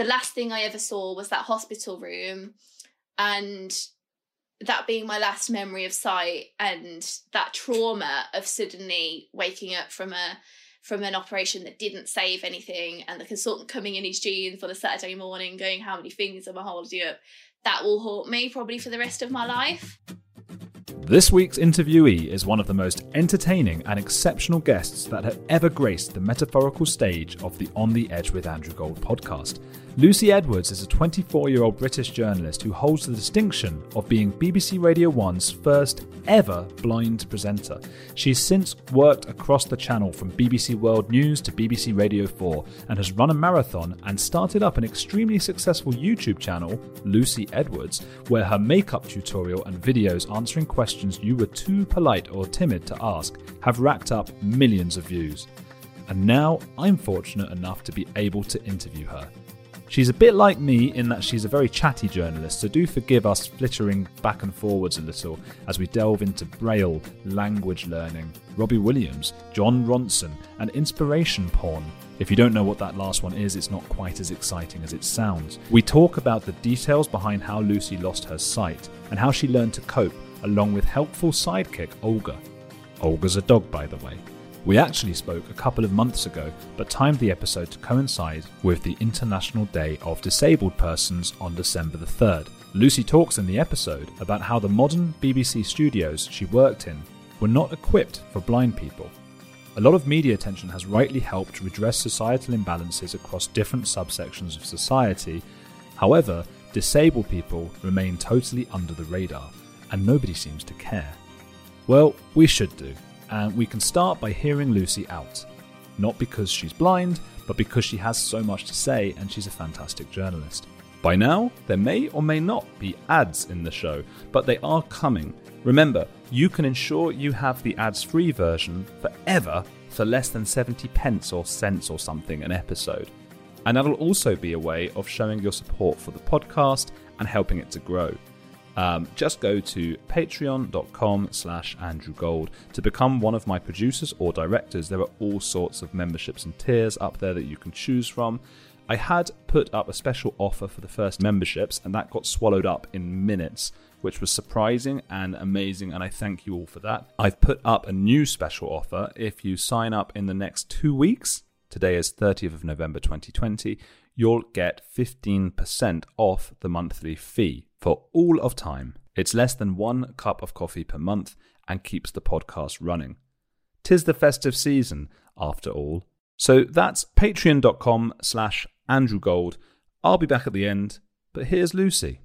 The last thing I ever saw was that hospital room and that being my last memory of sight and that trauma of suddenly waking up from a from an operation that didn't save anything and the consultant coming in his jeans on a Saturday morning going, How many fingers am I holding up? That will haunt me probably for the rest of my life. This week's interviewee is one of the most entertaining and exceptional guests that have ever graced the metaphorical stage of the On the Edge with Andrew Gold podcast. Lucy Edwards is a 24 year old British journalist who holds the distinction of being BBC Radio 1's first ever blind presenter. She's since worked across the channel from BBC World News to BBC Radio 4 and has run a marathon and started up an extremely successful YouTube channel, Lucy Edwards, where her makeup tutorial and videos answering questions you were too polite or timid to ask have racked up millions of views. And now I'm fortunate enough to be able to interview her. She's a bit like me in that she's a very chatty journalist, so do forgive us flittering back and forwards a little as we delve into Braille, language learning, Robbie Williams, Jon Ronson, and inspiration porn. If you don't know what that last one is, it's not quite as exciting as it sounds. We talk about the details behind how Lucy lost her sight and how she learned to cope, along with helpful sidekick Olga. Olga's a dog, by the way. We actually spoke a couple of months ago, but timed the episode to coincide with the International Day of Disabled Persons on December the 3rd. Lucy talks in the episode about how the modern BBC studios she worked in were not equipped for blind people. A lot of media attention has rightly helped redress societal imbalances across different subsections of society. However, disabled people remain totally under the radar, and nobody seems to care. Well, we should do and we can start by hearing Lucy out. Not because she's blind, but because she has so much to say and she's a fantastic journalist. By now, there may or may not be ads in the show, but they are coming. Remember, you can ensure you have the ads free version forever for less than 70 pence or cents or something an episode. And that'll also be a way of showing your support for the podcast and helping it to grow. Um, just go to patreon.com slash Andrew Gold to become one of my producers or directors. There are all sorts of memberships and tiers up there that you can choose from. I had put up a special offer for the first memberships, and that got swallowed up in minutes, which was surprising and amazing, and I thank you all for that. I've put up a new special offer. If you sign up in the next two weeks, today is 30th of November 2020, you'll get 15% off the monthly fee for all of time. It's less than one cup of coffee per month and keeps the podcast running. Tis the festive season, after all. So that's patreon.com slash Andrew Gold. I'll be back at the end, but here's Lucy.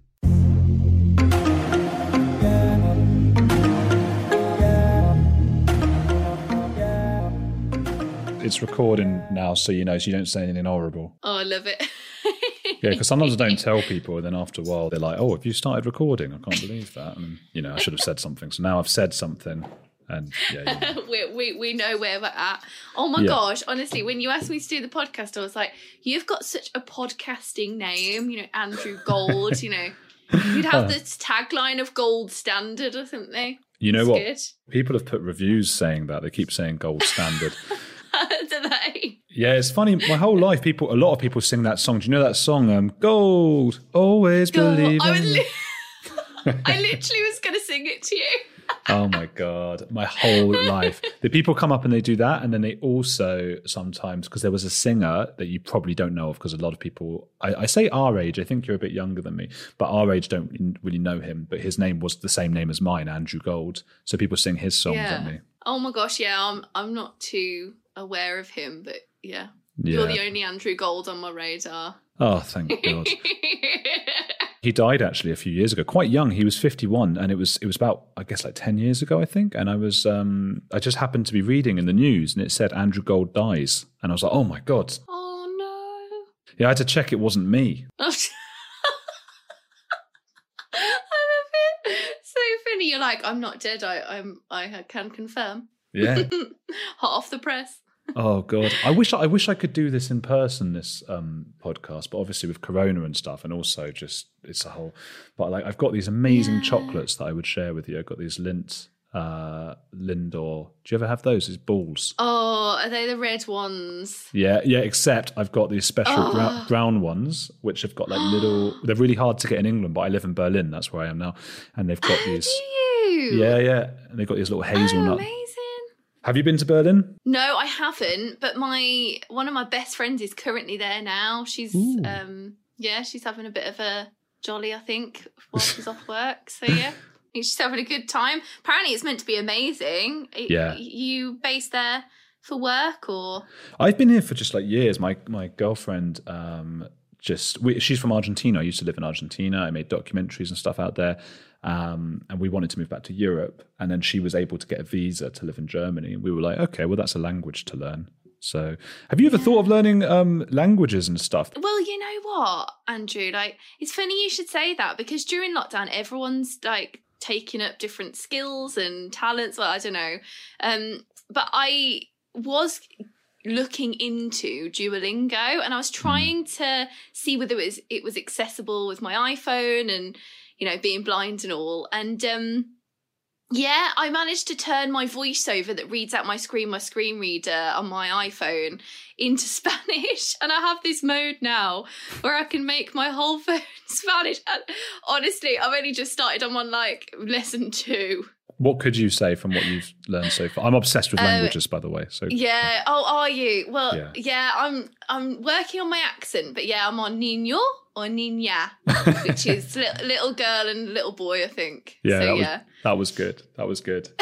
It's recording now, so you know, so you don't say anything horrible. Oh, I love it. Yeah, because sometimes I don't tell people, and then after a while they're like, "Oh, have you started recording? I can't believe that." And you know, I should have said something. So now I've said something, and yeah, you know. we, we we know where we're at. Oh my Yeah. gosh! Honestly, when you asked me to do the podcast, I was like, "You've got such a podcasting name, you know, Andrew Gold. you know, you'd have this tagline of gold standard or something." you know what? good. People have put reviews saying that they keep saying gold standard. Yeah, it's funny. My whole life, people, a lot of people sing that song. Do you know that song? Um, gold, always Go- believe. I, li- I literally was going to sing it to you. Oh my god, my whole life. The people come up and they do that, and then they also sometimes because there was a singer that you probably don't know of because a lot of people. I, I say our age. I think you're a bit younger than me, but our age don't really know him. But his name was the same name as mine, Andrew Gold. So people sing his songs Yeah. at me. Oh my gosh, yeah, I'm I'm not too aware of him, but yeah, Yeah. you're the only Andrew Gold on my radar. oh, thank God. he died actually a few years ago, quite young. He was 51, and it was it was about I guess like 10 years ago, I think. And I was um I just happened to be reading in the news, and it said Andrew Gold dies, and I was like, oh my God. oh no. Yeah, I had to check it wasn't me. I love it. So funny. You're like, I'm not dead. I, I'm. I can confirm. Yeah. Hot off the press. Oh god, I wish I wish I could do this in person, this um, podcast, but obviously with Corona and stuff, and also just it's a whole. But like, I've got these amazing Yeah. chocolates that I would share with you. I've got these Lindt, uh, Lindor. Do you ever have those? These balls. Oh, are they the red ones? Yeah, yeah. Except I've got these special Oh. brown ones, which have got like little. They're really hard to get in England, but I live in Berlin. That's where I am now, and they've got Oh, these. do you? Yeah, yeah, and they've got these little Oh, hazelnut. amazing. Have you been to Berlin? No, I haven't. But my one of my best friends is currently there now. She's Ooh. um yeah, she's having a bit of a jolly, I think, while she's off work. So yeah. She's having a good time. Apparently, it's meant to be amazing. Yeah. You based there for work or? I've been here for just like years. My my girlfriend um, just we, she's from Argentina. I used to live in Argentina. I made documentaries and stuff out there, um, and we wanted to move back to Europe. And then she was able to get a visa to live in Germany, and we were like, okay, well that's a language to learn. So, have you ever thought of learning um, languages and stuff? Well, you know what, Andrew? Like, it's funny you should say that because during lockdown, everyone's like taking up different skills and talents. Well, I don't know. Um, but I was looking into Duolingo and I was trying to see whether it was it was accessible with my iPhone and you know being blind and all. And um yeah, I managed to turn my voiceover that reads out my screen, my screen reader on my iPhone into Spanish. And I have this mode now where I can make my whole phone Spanish. And honestly, I've only just started. On like lesson two. What could you say from what you've learned so far? I'm obsessed with Uh, languages, by the way. So Yeah. Oh, are you? Well, Yeah. yeah. I'm. I'm working on my accent, but yeah, I'm on niño or niña, which is li- little girl and little boy, I think. yeah, So that, was, yeah. that was good. That was good.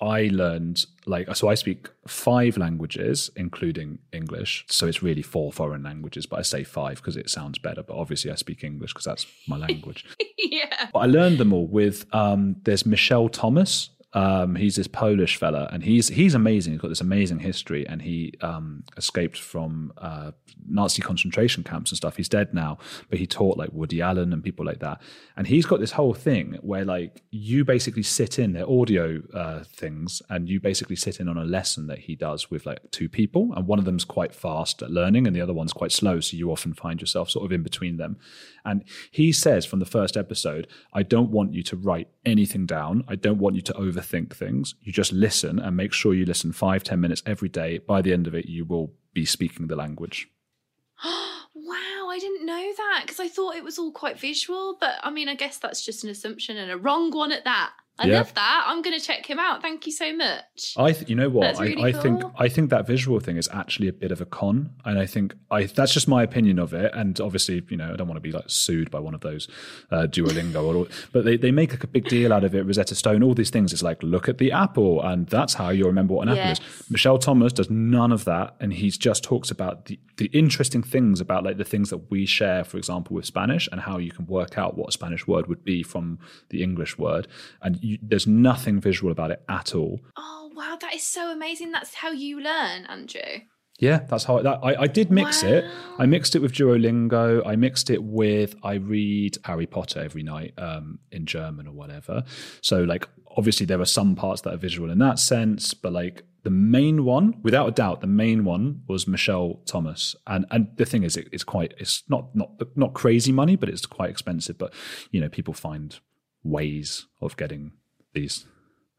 I learned like so I speak five languages, including English. So it's really four foreign languages, but I say five because it sounds better. But obviously, I speak English because that's my language. yeah. but I learned them all with um, there's Michel Thomas. Um, he's this Polish fella, and he's he's amazing. He's got this amazing history, and he um, escaped from uh, Nazi concentration camps and stuff. He's dead now, but he taught like Woody Allen and people like that. And he's got this whole thing where like you basically sit in their audio uh, things, and you basically sit in on a lesson that he does with like two people, and one of them's quite fast at learning, and the other one's quite slow. So you often find yourself sort of in between them. And he says from the first episode, I don't want you to write anything down. I don't want you to overthink things. You just listen and make sure you listen five, ten minutes every day. By the end of it, you will be speaking the language. wow, I didn't know that because I thought it was all quite visual. But I mean, I guess that's just an assumption and a wrong one at that. I Yeah. love that. I'm going to check him out. Thank you so much. I, th- you know what? I, really I think cool. I think that visual thing is actually a bit of a con, and I think I that's just my opinion of it. And obviously, you know, I don't want to be like sued by one of those uh, Duolingo, or, but they, they make like a big deal out of it. Rosetta Stone, all these things. It's like look at the apple, and that's how you remember what an Yes. apple is. Michel Thomas does none of that, and he just talks about the the interesting things about like the things that we share, for example, with Spanish, and how you can work out what a Spanish word would be from the English word. And you, there's nothing visual about it at all. Oh wow, that is so amazing. That's how you learn, Andrew. Yeah, that's how that I, I did mix it. I mixed it with Duolingo. I mixed it with I read Harry Potter every night um, in German or whatever. So like obviously there are some parts that are visual in that sense, but like the main one, without a doubt, the main one was Michel Thomas. And and the thing is, it, it's quite it's not not not crazy money, but it's quite expensive. But you know, people find ways of getting these.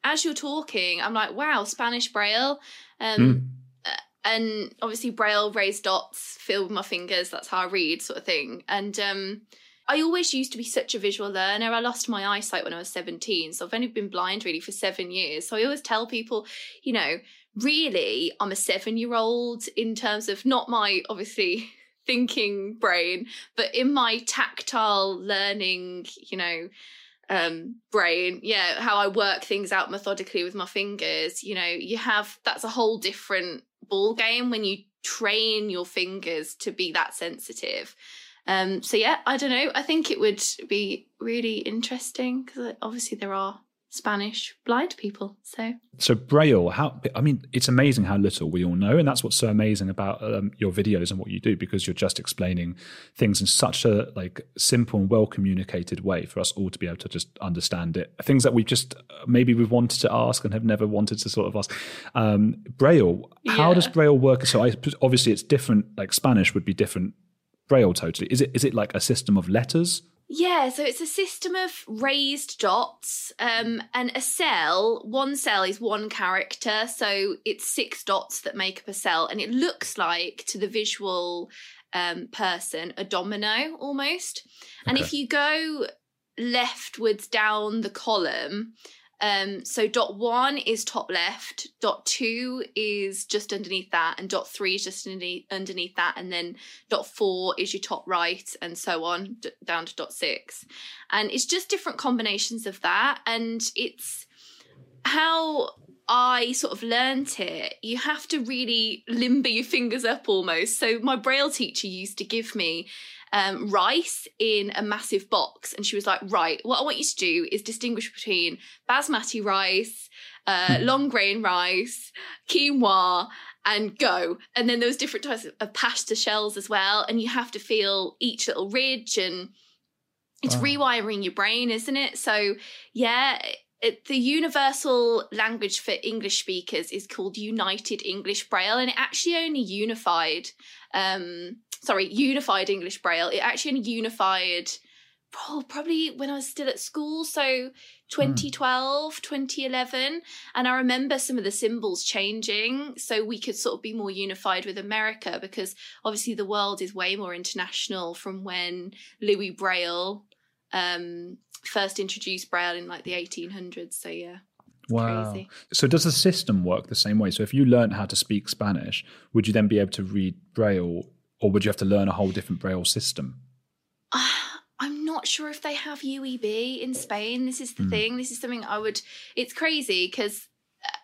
As you're talking, I'm like, wow, Spanish Braille. Um, Mm. uh, and obviously Braille raised dots, fill with my fingers. That's how I read, sort of thing. And um, I always used to be such a visual learner. I lost my eyesight when I was 17, so I've only been blind really for seven years. So I always tell people, you know, really, I'm a seven year old in terms of not my obviously thinking brain, but in my tactile learning, you know, um brain yeah how i work things out methodically with my fingers you know you have that's a whole different ball game when you train your fingers to be that sensitive. Um so yeah i don't know i think it would be really interesting because obviously there are Spanish blind people. So, so Braille, how I mean, it's amazing how little we all know, and that's what's so amazing about um, your videos and what you do because you're just explaining things in such a like simple and well communicated way for us all to be able to just understand it. Things that we've just maybe we've wanted to ask and have never wanted to sort of ask. Um, Braille, how yeah. does Braille work? So, I, obviously, it's different. Like Spanish would be different. Braille, totally. Is it is it like a system of letters? Yeah, so it's a system of raised dots, um, and a cell. One cell is one character, so it's six dots that make up a cell, and it looks like to the visual um, person a domino almost. Okay. And if you go leftwards down the column, um, so dot one is top left, dot two is just underneath that, and dot three is just underneath, underneath that, and then dot four is your top right, and so on d- down to dot six. And it's just different combinations of that, and it's how I sort of learnt it, you have to really limber your fingers up almost. So my braille teacher used to give me um, rice in a massive box. And she was like, right, what I want you to do is distinguish between basmati rice, uh, hmm. long grain rice, quinoa, and go. And then there was different types of, of pasta shells as well. And you have to feel each little ridge and it's wow. rewiring your brain, isn't it? So yeah, it, the universal language for English speakers is called United English Braille, and it actually only unified um, sorry, unified English Braille. It actually only unified probably when I was still at school. So 2012, mm. 2011. And I remember some of the symbols changing so we could sort of be more unified with America because obviously the world is way more international from when Louis Braille um, first introduced Braille in like the 1800s. So yeah. Wow. Crazy. So does the system work the same way? So if you learn how to speak Spanish, would you then be able to read Braille or would you have to learn a whole different braille system? Uh, I'm not sure if they have UEB in Spain. This is the mm. thing. This is something I would. It's crazy because uh,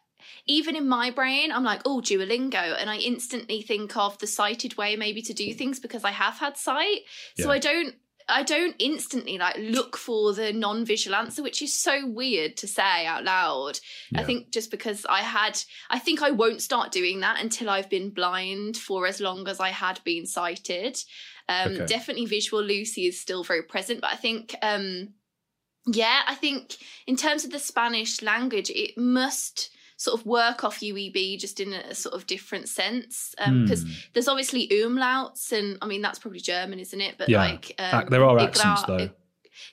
even in my brain, I'm like, oh, Duolingo. And I instantly think of the sighted way maybe to do things because I have had sight. Yeah. So I don't I don't instantly like look for the non-visual answer, which is so weird to say out loud. Yeah. I think just because I had, I think I won't start doing that until I've been blind for as long as I had been sighted. Um, okay. Definitely, visual Lucy is still very present, but I think, um, yeah, I think in terms of the Spanish language, it must sort of work off UEB just in a sort of different sense. Because um, mm. there's obviously umlauts, and I mean, that's probably German, isn't it? But yeah. like, um, there are accents though.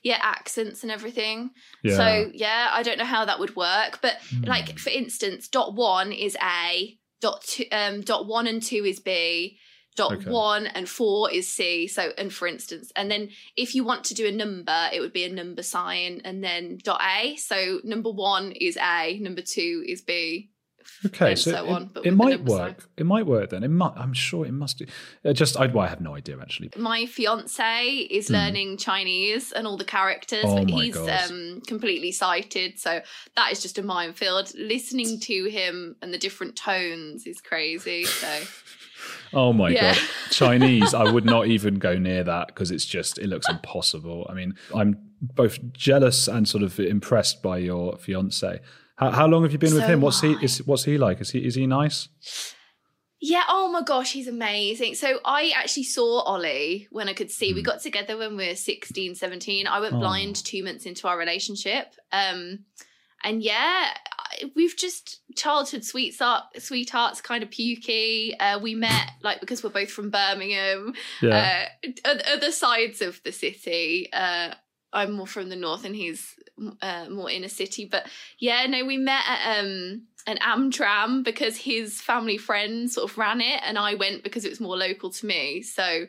yeah, accents and everything. Yeah. So yeah, I don't know how that would work, but mm. like for instance, dot one is A, dot two, um, dot one and two is B, dot okay. one and four is C. So, and for instance, and then if you want to do a number, it would be a number sign and then dot A. So number one is A, number two is B. Okay, so, so, on, it, it might work. Sign. It might work then. It might. I'm sure it must. Do. Uh, just, I, well, I have no idea actually. My fiance is mm. learning Chinese and all the characters, oh but he's um, completely sighted, so that is just a minefield. Listening to him and the different tones is crazy. So Oh my yeah. god, Chinese! I would not even go near that because it's just it looks impossible. I mean, I'm both jealous and sort of impressed by your fiance. How, how long have you been so with him? What's he is what's he like? Is he is he nice? Yeah, oh my gosh, he's amazing. So I actually saw Ollie when I could see. We hmm. got together when we were 16, 17. I went oh. blind 2 months into our relationship. Um and yeah, we've just childhood sweetheart, sweethearts, kind of pukey. Uh, we met like because we're both from Birmingham, yeah. uh, other sides of the city. Uh, I'm more from the north, and he's uh, more inner city. But yeah, no, we met at um, an am dram because his family friend sort of ran it, and I went because it was more local to me. So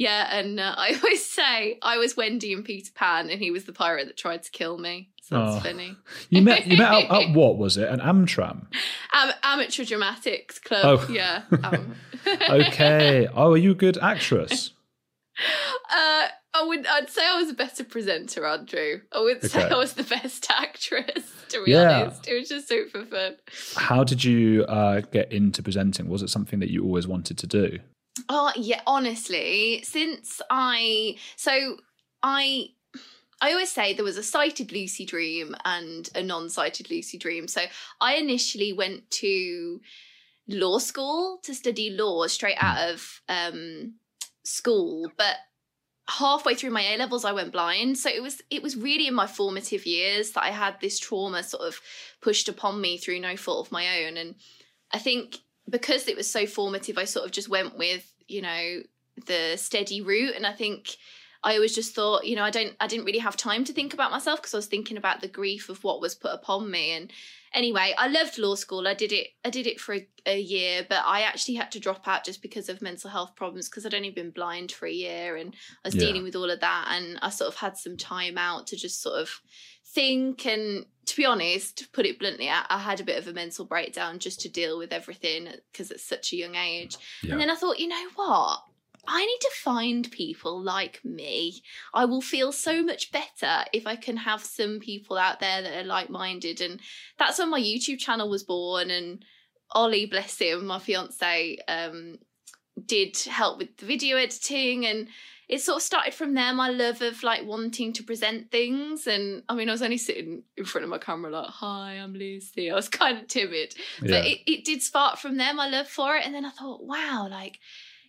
yeah, and uh, I always say I was Wendy and Peter Pan, and he was the pirate that tried to kill me. So that's oh. funny. You met you met at, at, what was it? An am dram? Am, amateur dramatics club. Oh. Yeah. Um. okay. Oh, are you a good actress? Uh, I would. I'd say I was a better presenter, Andrew. I would okay. say I was the best actress. To be yeah. honest, it was just super fun. How did you uh, get into presenting? Was it something that you always wanted to do? Oh yeah, honestly, since I so I I always say there was a sighted Lucy dream and a non-sighted Lucy dream. So I initially went to law school to study law straight out of um, school, but halfway through my A levels I went blind. So it was it was really in my formative years that I had this trauma sort of pushed upon me through no fault of my own. And I think because it was so formative, I sort of just went with, you know, the steady route. And I think I always just thought, you know, I don't I didn't really have time to think about myself because I was thinking about the grief of what was put upon me. And anyway, I loved law school. I did it. I did it for a, a year, but I actually had to drop out just because of mental health problems because I'd only been blind for a year and I was Yeah. dealing with all of that. And I sort of had some time out to just sort of think. And to be honest, to put it bluntly, I, I had a bit of a mental breakdown just to deal with everything because at such a young age. Yeah. And then I thought, you know what? I need to find people like me. I will feel so much better if I can have some people out there that are like minded. And that's when my YouTube channel was born. And Ollie, bless him, my fiance, um, did help with the video editing. And it sort of started from there, my love of like wanting to present things. And I mean, I was only sitting in front of my camera, like, hi, I'm Lucy. I was kind of timid yeah. but it, it did spark from there my love for it and then i thought wow like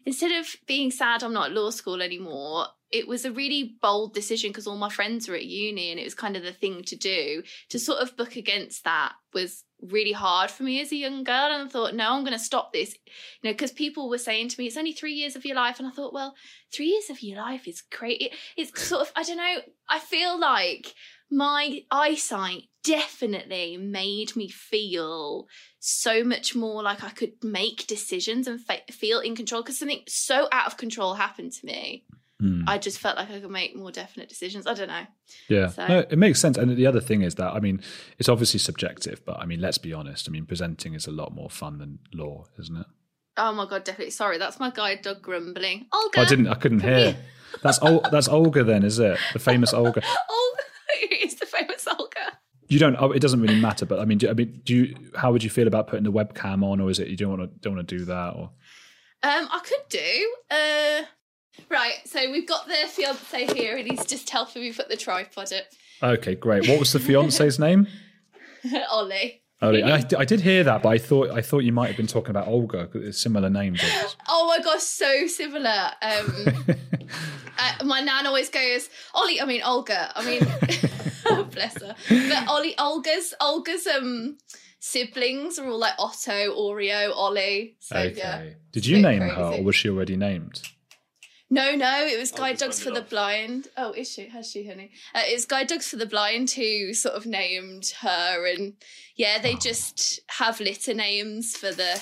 instead of being sad i'm not at law school anymore it was a really bold decision because all my friends were at uni and it was kind of the thing to do. To sort of book against that was really hard for me as a young girl and i thought no i'm going to stop this. You know because people were saying to me it's only three years of your life. And i thought well three years of your life is great. It, it's sort of i don't know i feel like my eyesight definitely made me feel so much more like I could make decisions and fe- feel in control because something so out of control happened to me. Hmm. I just felt like I could make more definite decisions. I don't know. Yeah, So- no, it makes sense. And the other thing is that I mean, it's obviously subjective, but I mean, let's be honest. I mean, presenting is a lot more fun than law, isn't it? Oh my god, definitely. Sorry, that's my guide dog grumbling. Olga. Oh, I didn't. I couldn't hear. That's Ol- that's Olga, then, is it? The famous Olga. Olga. it's the famous Olga. You don't. Oh, it doesn't really matter. But I mean, do, I mean, do you? How would you feel about putting the webcam on, or is it you don't want to don't want to do that? Or Um, I could do. Uh, right. So we've got the fiance here, and he's just helping me put the tripod up. okay, great. What was the fiance's name? Ollie. Oh, I, I did hear that, but I thought I thought you might have been talking about Olga. It's similar names. Oh my gosh, so similar. Um, uh, my nan always goes, Ollie. I mean Olga. I mean, bless her. But Ollie, Olga's, Olga's um siblings are all like Otto, Oreo, Ollie. So okay. yeah. Did you Bit name her, or was she already named? No, no, it was Guide Dogs for round the. Blind. Oh, is she? Has she, honey? Uh, it's Guide Dogs for the Blind who sort of named her, and yeah, they Oh. just have litter names for the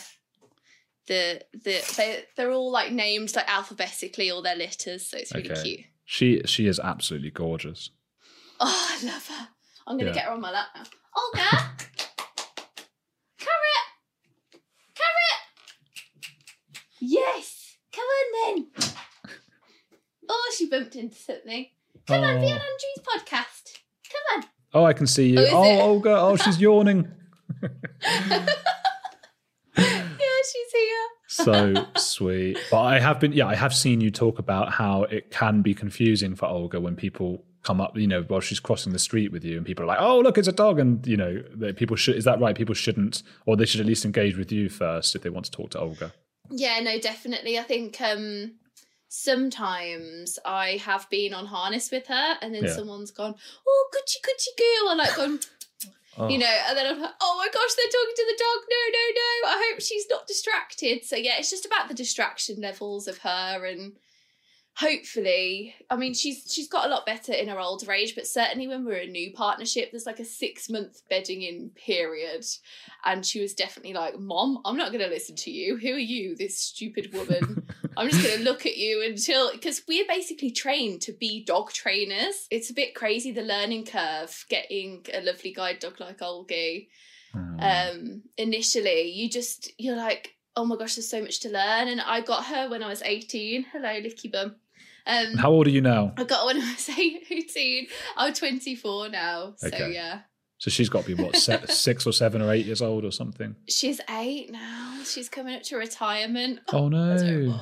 the the. They they're all like named like alphabetically, all their litters, so it's really Okay. cute. She she is absolutely gorgeous. Oh, I love her. I'm gonna Yeah. get her on my lap now. Olga, carrot, carrot. Yes, come on then. Oh, she bumped into something. Come on, be Oh. on Andrew's podcast. Come on. Oh, I can see you. Oh, is Oh, it? Olga. Oh, she's yawning. Yeah, she's here. so sweet. But I have been, yeah, I have seen you talk about how it can be confusing for Olga when people come up, you know, while she's crossing the street with you, and people are like, "Oh, look, it's a dog," and you know, people should. Is that right? People shouldn't, or they should at least engage with you first if they want to talk to Olga. Yeah, no, definitely. I think um sometimes I have been on harness with her and then Yeah. someone's gone, Oh, goody goody girl, or like gone Oh, you know, and then I'm like, oh my gosh, they're talking to the dog. No, no, no. I hope she's not distracted. So yeah, it's just about the distraction levels of her and hopefully I mean she's she's got a lot better in her older age, but certainly when we're a new partnership, there's like a six month bedding in period. And she was definitely like, Mom, I'm not gonna listen to you. Who are you, this stupid woman? I'm just gonna look at you until because we're basically trained to be dog trainers. It's a bit crazy the learning curve getting a lovely guide dog like Olgie. Hmm. Um, initially, you just you're like, oh my gosh, there's so much to learn. And I got her when I was 18. Hello, Licky Bum. Um, How old are you now? I got her when I was 18. I'm 24 now. So Okay. yeah. So she's got to be what six or seven or eight years old or something. She's eight now. She's coming up to retirement. Oh no!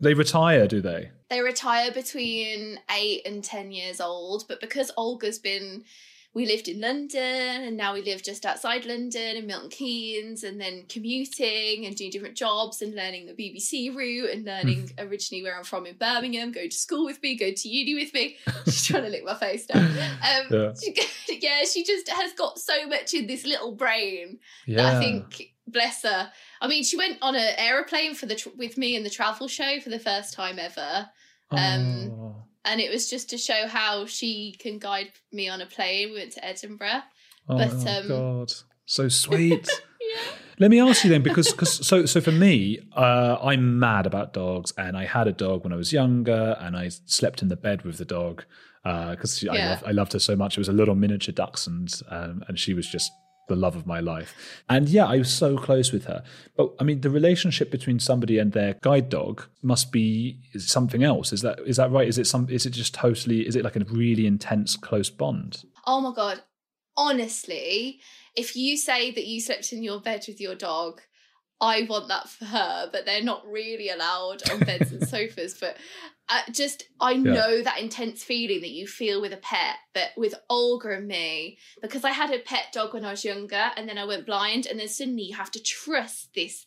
They retire, do they? They retire between eight and 10 years old, but because Olga's been we lived in London and now we live just outside London in Milton Keynes and then commuting and doing different jobs and learning the BBC route and learning originally where I'm from in Birmingham, go to school with me, go to uni with me. She's trying to lick my face now. Um, yeah. She, yeah, she just has got so much in this little brain yeah. that I think, bless her. I mean, she went on an aeroplane for the tr- with me in the travel show for the first time ever. Um, oh and it was just to show how she can guide me on a plane. We went to Edinburgh. Oh, but, um, God, so sweet. yeah. Let me ask you then, because cause, so so for me, uh, I'm mad about dogs, and I had a dog when I was younger, and I slept in the bed with the dog because uh, yeah. I, loved, I loved her so much. It was a little miniature dachshund, um, and she was just the love of my life. And yeah, I was so close with her. But I mean, the relationship between somebody and their guide dog must be something else. Is that is that right? Is it some? Is it just totally? Is it like a really intense, close bond? Oh my god! Honestly, if you say that you slept in your bed with your dog, I want that for her, but they're not really allowed on beds and sofas. But uh, just, I yeah. know that intense feeling that you feel with a pet, but with Olga and me, because I had a pet dog when I was younger and then I went blind, and then suddenly you have to trust this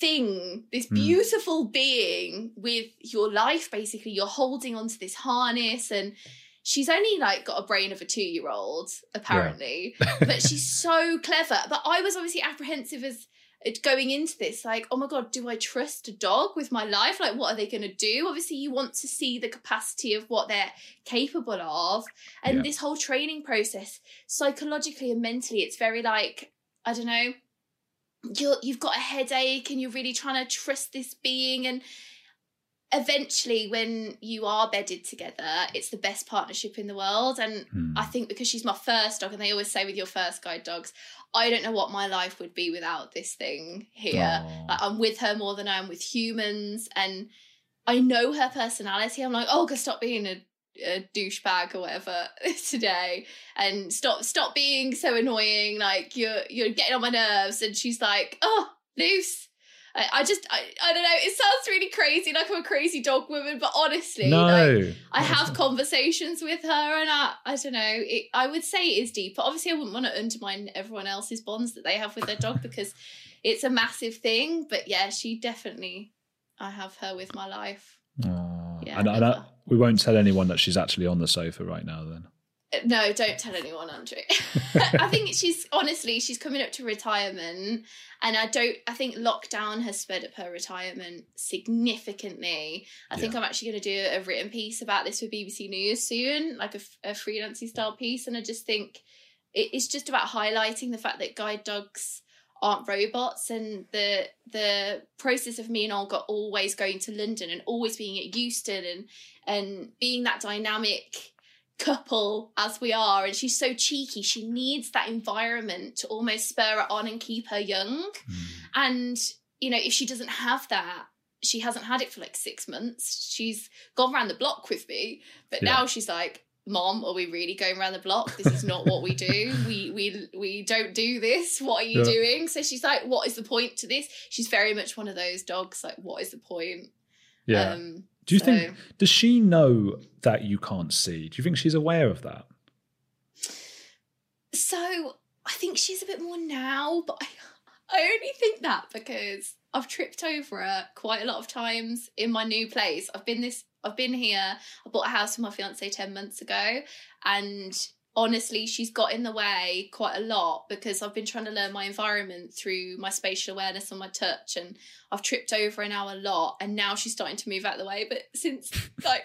thing, this hmm. beautiful mm. being with your life, basically. You're holding onto this harness and she's only like got a brain of a two year old apparently yeah. but she's so clever but i was obviously apprehensive as going into this like oh my god do i trust a dog with my life? Like what are they going to do? Obviously you want to see the capacity of what they're capable of. And yeah. this whole training process psychologically and mentally it's very like i don't know you're you've got a headache and you're really trying to trust this being and eventually when you are bedded together it's the best partnership in the world and hmm. i think because she's my first dog and they always say with your first guide dogs I don't know what my life would be without this thing here. Like I'm with her more than I am with humans, and I know her personality. I'm like, oh, go stop being a, a douchebag or whatever today, and stop stop being so annoying. Like you're you're getting on my nerves. And she's like, oh, loose I, I just I, I don't know. It sounds really crazy, like I'm a crazy dog woman, but honestly, no, like, I have conversations with her, and I I don't know. It, I would say it is deep, but obviously, I wouldn't want to undermine everyone else's bonds that they have with their dog because it's a massive thing. But yeah, she definitely. I have her with my life. Oh, yeah, and, and I, we won't tell anyone that she's actually on the sofa right now. Then. No, don't tell anyone, Andrew. I think she's honestly she's coming up to retirement, and I don't. I think lockdown has sped up her retirement significantly. I yeah. think I'm actually going to do a written piece about this for BBC News soon, like a, a freelancing style piece, and I just think it's just about highlighting the fact that guide dogs aren't robots and the the process of me and Olga always going to London and always being at Euston and and being that dynamic couple as we are and she's so cheeky. She needs that environment to almost spur her on and keep her young. Mm. and you know if she doesn't have that she hasn't had it for like six months she's gone around the block with me. But yeah. now she's like mom are we really going around the block? This is not what we do. We we we don't do this. What are you yeah. doing? So she's like what is the point to this? She's very much one of those dogs like what is the point? Yeah. Um, do you so, think does she know that you can't see? Do you think she's aware of that? So I think she's a bit more now, but I, I only think that because I've tripped over her quite a lot of times in my new place. I've been this I've been here. I bought a house with my fiance 10 months ago and honestly, she's got in the way quite a lot because I've been trying to learn my environment through my spatial awareness and my touch, and I've tripped over an hour a lot. And now she's starting to move out of the way. But since like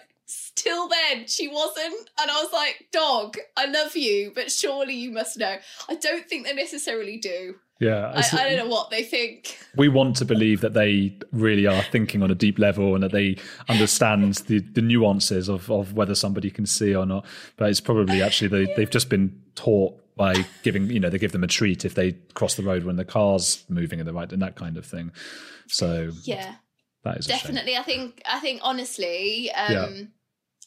till then, she wasn't. And I was like, dog, I love you, but surely you must know. I don't think they necessarily do. Yeah, I, I, don't know what they think. We want to believe that they really are thinking on a deep level and that they understand the, the nuances of, of whether somebody can see or not. But it's probably actually they, they've just been taught by giving, you know, they give them a treat if they cross the road when the car's moving in the right and that kind of thing. So yeah, that is definitely. I think I think honestly, um, yeah.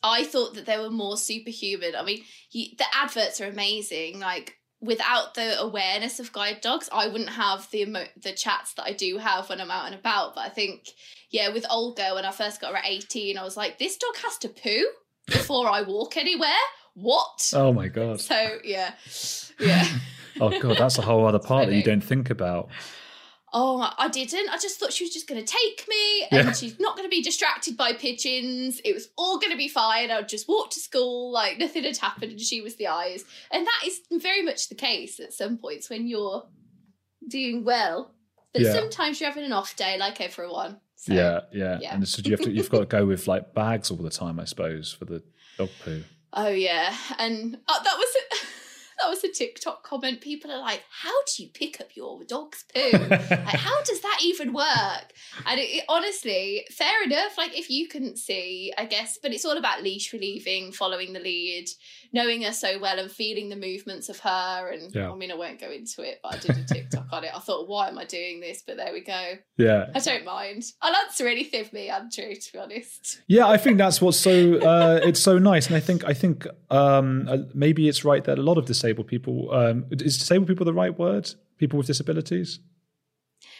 I thought that they were more superhuman. I mean, you, the adverts are amazing. Like without the awareness of guide dogs, I wouldn't have the emo- the chats that I do have when I'm out and about. But I think, yeah, with Olga, when I first got her at 18, I was like, this dog has to poo before I walk anywhere. What? Oh my god. So yeah, yeah. oh god, that's a whole other part that you don't think about. Oh, I didn't. I just thought she was just going to take me and Yeah. she's not going to be distracted by pigeons. It was all going to be fine. I would just walk to school like nothing had happened and she was the eyes. And that is very much the case at some points when you're doing well. But Yeah. sometimes you're having an off day like everyone. So, yeah, yeah, yeah. And so you have to you've got to go with like bags all the time, I suppose, for the dog poo. Oh yeah. And uh, that was that was a TikTok comment. People are like, "How do you pick up your dog's poo?" like, how does that even work? And it, it- honestly, fair enough. Like, if you couldn't see, I guess, but it's all about leash relieving, following the lead, knowing her so well, and feeling the movements of her. And Yeah. I mean, I won't go into it, but I did a TikTok on it. I thought, why am I doing this? But there we go. Yeah, I don't mind. I'll answer anything for me, Andrew. To be honest. yeah. I think that's what's so uh, it's so nice, and I think I think um, uh, maybe it's right that a lot of disabled people um, is disabled people the right word? People with disabilities.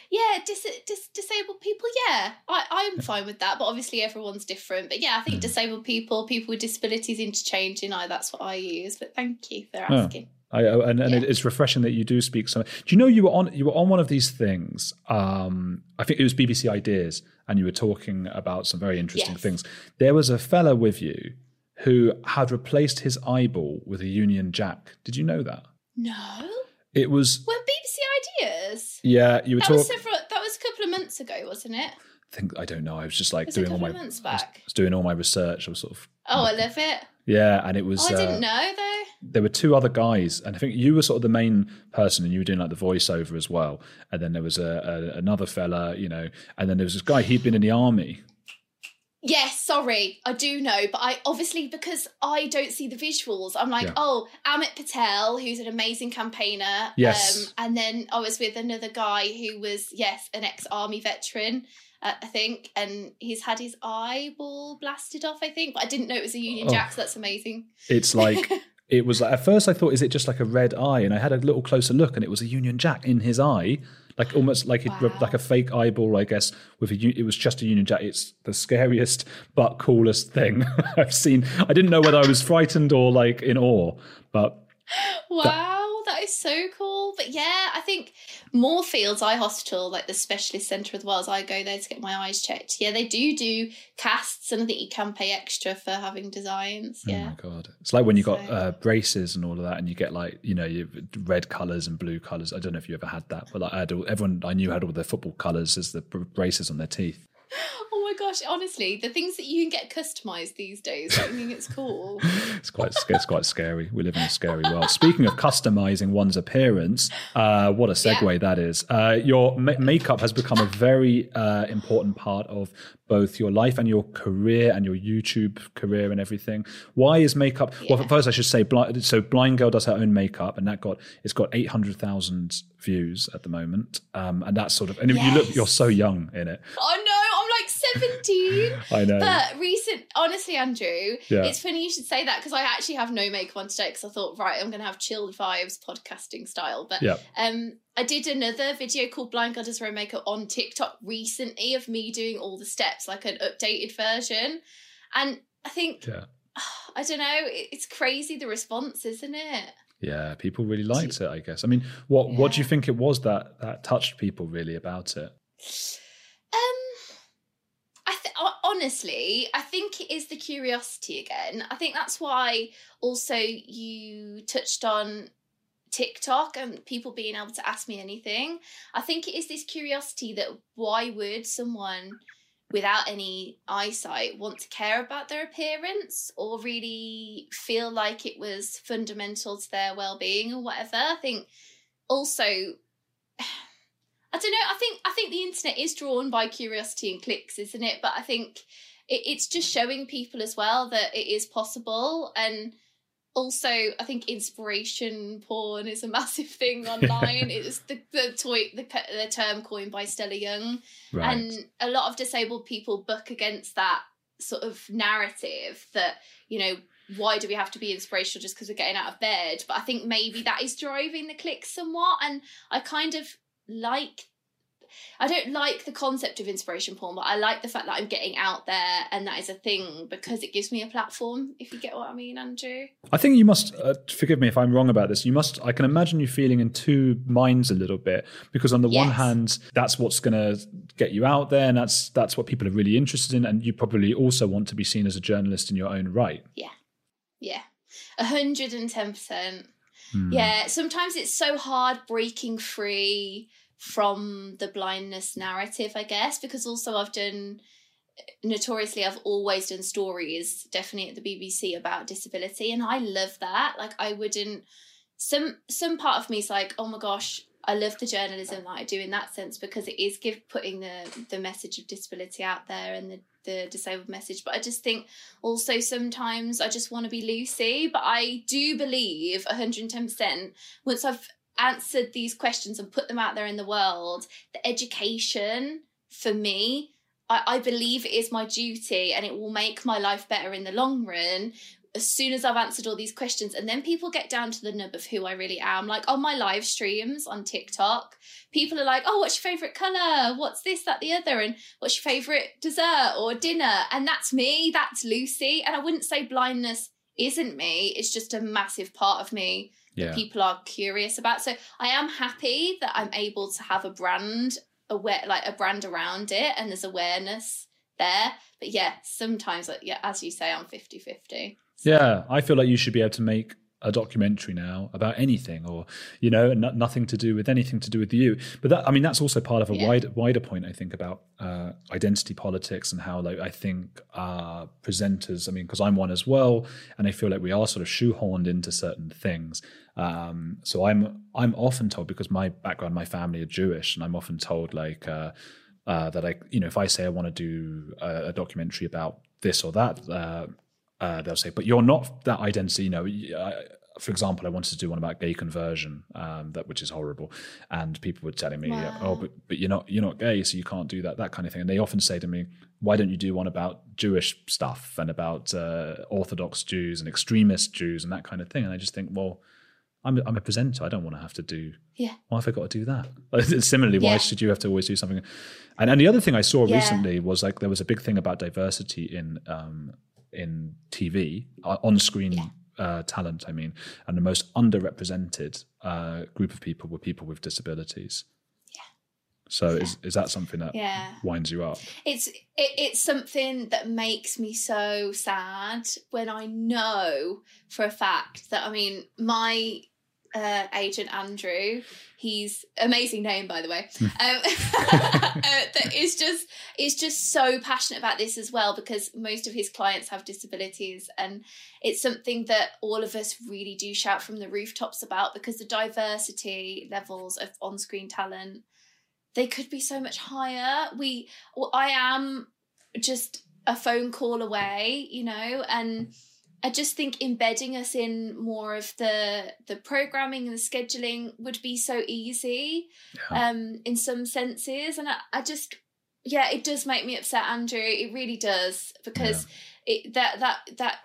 Yeah, dis- dis- disabled people. Yeah, I I'm fine with that. But obviously, everyone's different. But yeah, I Hmm. think disabled people, people with disabilities, interchange, interchanging. I that's what I use. But thank you for Oh. asking. I, I- and and Yeah. it's refreshing that you do speak some. Do you know you were on you were on one of these things? Um, I think it was BBC Ideas, and you were talking about some very interesting Yes. things. There was a fella with you who had replaced his eyeball with a Union Jack. Did you know that? No, It was when BBC Ideas. yeah. You were That was talking. several. That was a couple of months ago, wasn't it? I think I don't know. I was just like Was doing all my months I was, doing all my research. I was sort of Oh, I love it. yeah, and it was. Oh, I uh, didn't know though. there were two other guys, and I think you were sort of the main person, and you were doing like the voiceover as well. And then there was a, a another fella, you know, and then there was this guy. He'd been in the army. Yes, sorry, I do know, but I obviously because I don't see the visuals, I'm like, Yeah. oh, Amit Patel, who's an amazing campaigner. Yes. Um, and then I was with another guy who was, yes, an ex-army veteran, uh, I think, and he's had his eyeball blasted off, I think, but I didn't know it was a Union Oh. Jack, so that's amazing. It's like it was. Like, at first, I thought, is it just like a red eye? And I had a little closer look, and it was a Union Jack in his eye, like almost like it, Wow. like a fake eyeball, I guess. With a, it was just a Union Jack. It's the scariest but coolest thing I've seen. I didn't know whether I was frightened or like in awe, but Wow, that is so cool. But yeah, I think Moorfields Eye Hospital, like the specialist centre of the Wales, I go there to get my eyes checked. Yeah, they do do casts, and I think you can pay extra for having designs. Oh Yeah. my god! It's like when you got So- uh, braces and all of that, and you get like you know you red colors and blue colors. I don't know if you ever had that, but like I had all, everyone I knew had all their football colors as the braces on their teeth. Oh my gosh, honestly, the things that you can get customized these days, I think it's cool. It's quite it's quite scary. We live in a scary world. Speaking of customizing one's appearance, uh, what a segue that is. Uh, your ma- makeup has become a very uh, important part of both your life and your career and your YouTube career and everything. Why is makeup? Well, Yeah. first I should say, Blind, so Blind Girl does her own makeup, and that got it's got eight hundred thousand views at the moment, um, and that's sort of. And you look, you're so young in it. I know, 17. I know. But recent, honestly, Andrew, Yeah. it's funny you should say that because I actually have no makeup on today because I thought, right, I'm going to have chilled vibes podcasting style. But Yeah. um, I did another video called Blind God Does Her Makeup on TikTok recently of me doing all the steps, like an updated version. And I think, yeah. I don't know, it's crazy the response, isn't it? Yeah, people really liked it. I guess. I mean, what what do you think it was that that touched people really about it? Honestly, I think it is the curiosity again. I think that's why also you touched on TikTok and people being able to ask me anything. I think it is this curiosity that why would someone without any eyesight want to care about their appearance or really feel like it was fundamental to their well-being or whatever. I think also I don't know. I think I think the internet is drawn by curiosity and clicks, isn't it? But I think it, it's just showing people as well that it is possible, and also I think inspiration porn is a massive thing online. it's the the toy the the term coined by Stella Young, Right. and a lot of disabled people buck against that sort of narrative that you know why do we have to be inspirational just because we're getting out of bed but i think maybe that is driving the clicks somewhat and i kind of like I don't like the concept of inspiration porn, but I like the fact that I'm getting out there and that is a thing because it gives me a platform, if you get what I mean, Andrew. I think you must, uh, forgive me if I'm wrong about this, you must, I can imagine you feeling in two minds a little bit because on the yes. one hand, that's what's going to get you out there and that's, that's what people are really interested in. And you probably also want to be seen as a journalist in your own right. Yeah. Yeah. 110%. Mm. Yeah, sometimes it's so hard breaking free from the blindness narrative, I guess, because also I've done notoriously I've always done stories definitely at the BBC about disability and I love that. Like I wouldn't some some part of me is like, oh my gosh, I love the journalism that I do in that sense because it is give putting the the message of disability out there and the the disabled message. But I just think also sometimes I just want to be Lucy. But I do believe 110% once I've answered these questions and put them out there in the world, the education for me, I, believe it is my duty and it will make my life better in the long run as soon as I've answered all these questions, and then people get down to the nub of who I really am. Like on my live streams on TikTok, people are like, "Oh, what's your favorite color? What's this, that, the other? And what's your favorite dessert or dinner?" And that's me. That's Lucy. And I wouldn't say blindness isn't me. It's just a massive part of me yeah. that people are curious about. So I am happy that I'm able to have a brand aware like a brand around it and there's awareness there. But yeah, sometimes like yeah, as you say, I'm 50-50. Yeah, I feel like you should be able to make a documentary now about anything or you know n- nothing to do with anything to do with you but that i mean that's also part of a yeah. wider wider point i think about uh, identity politics and how like i think uh, presenters i mean because i'm one as well and i feel like we are sort of shoehorned into certain things um, so i'm i'm often told because my background my family are jewish and i'm often told like uh, uh that I, you know, if I say I want to do a, a documentary about this or that, uh, they'll say, but you're not that identity. You know, I, for example, I wanted to do one about gay conversion, um, that which is horrible, and people were telling me, wow. "Oh, but but you're not you're not gay, so you can't do that." That kind of thing. And they often say to me, "Why don't you do one about Jewish stuff and about uh, Orthodox Jews and extremist Jews and that kind of thing?" And I just think, well. I'm, I'm a presenter. I don't want to have to do. Yeah. Why have I got to do that? Similarly, why yeah. should you have to always do something? And and the other thing I saw yeah. recently was like there was a big thing about diversity in um, in TV, uh, on screen yeah. uh, talent, I mean, and the most underrepresented uh, group of people were people with disabilities. Yeah. So yeah. is is that something that yeah. winds you up? It's it, it's something that makes me so sad when I know for a fact that I mean my uh, agent Andrew. He's amazing name, by the way. Um, uh, that is just is just so passionate about this as well because most of his clients have disabilities, and it's something that all of us really do shout from the rooftops about because the diversity levels of on-screen talent they could be so much higher. We, well, I am just a phone call away, you know, and I just think embedding us in more of the the programming and the scheduling would be so easy yeah. um in some senses and I, I just yeah it does make me upset Andrew it really does because yeah. it that that that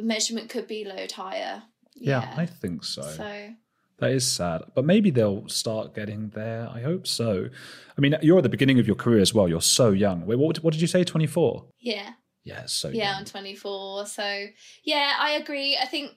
measurement could be load higher yeah, yeah I think so so that is sad, but maybe they'll start getting there. I hope so. I mean, you're at the beginning of your career as well. You're so young. Wait, what, what did you say? Twenty four. Yeah. Yeah, so yeah, young. I'm 24. So yeah, I agree. I think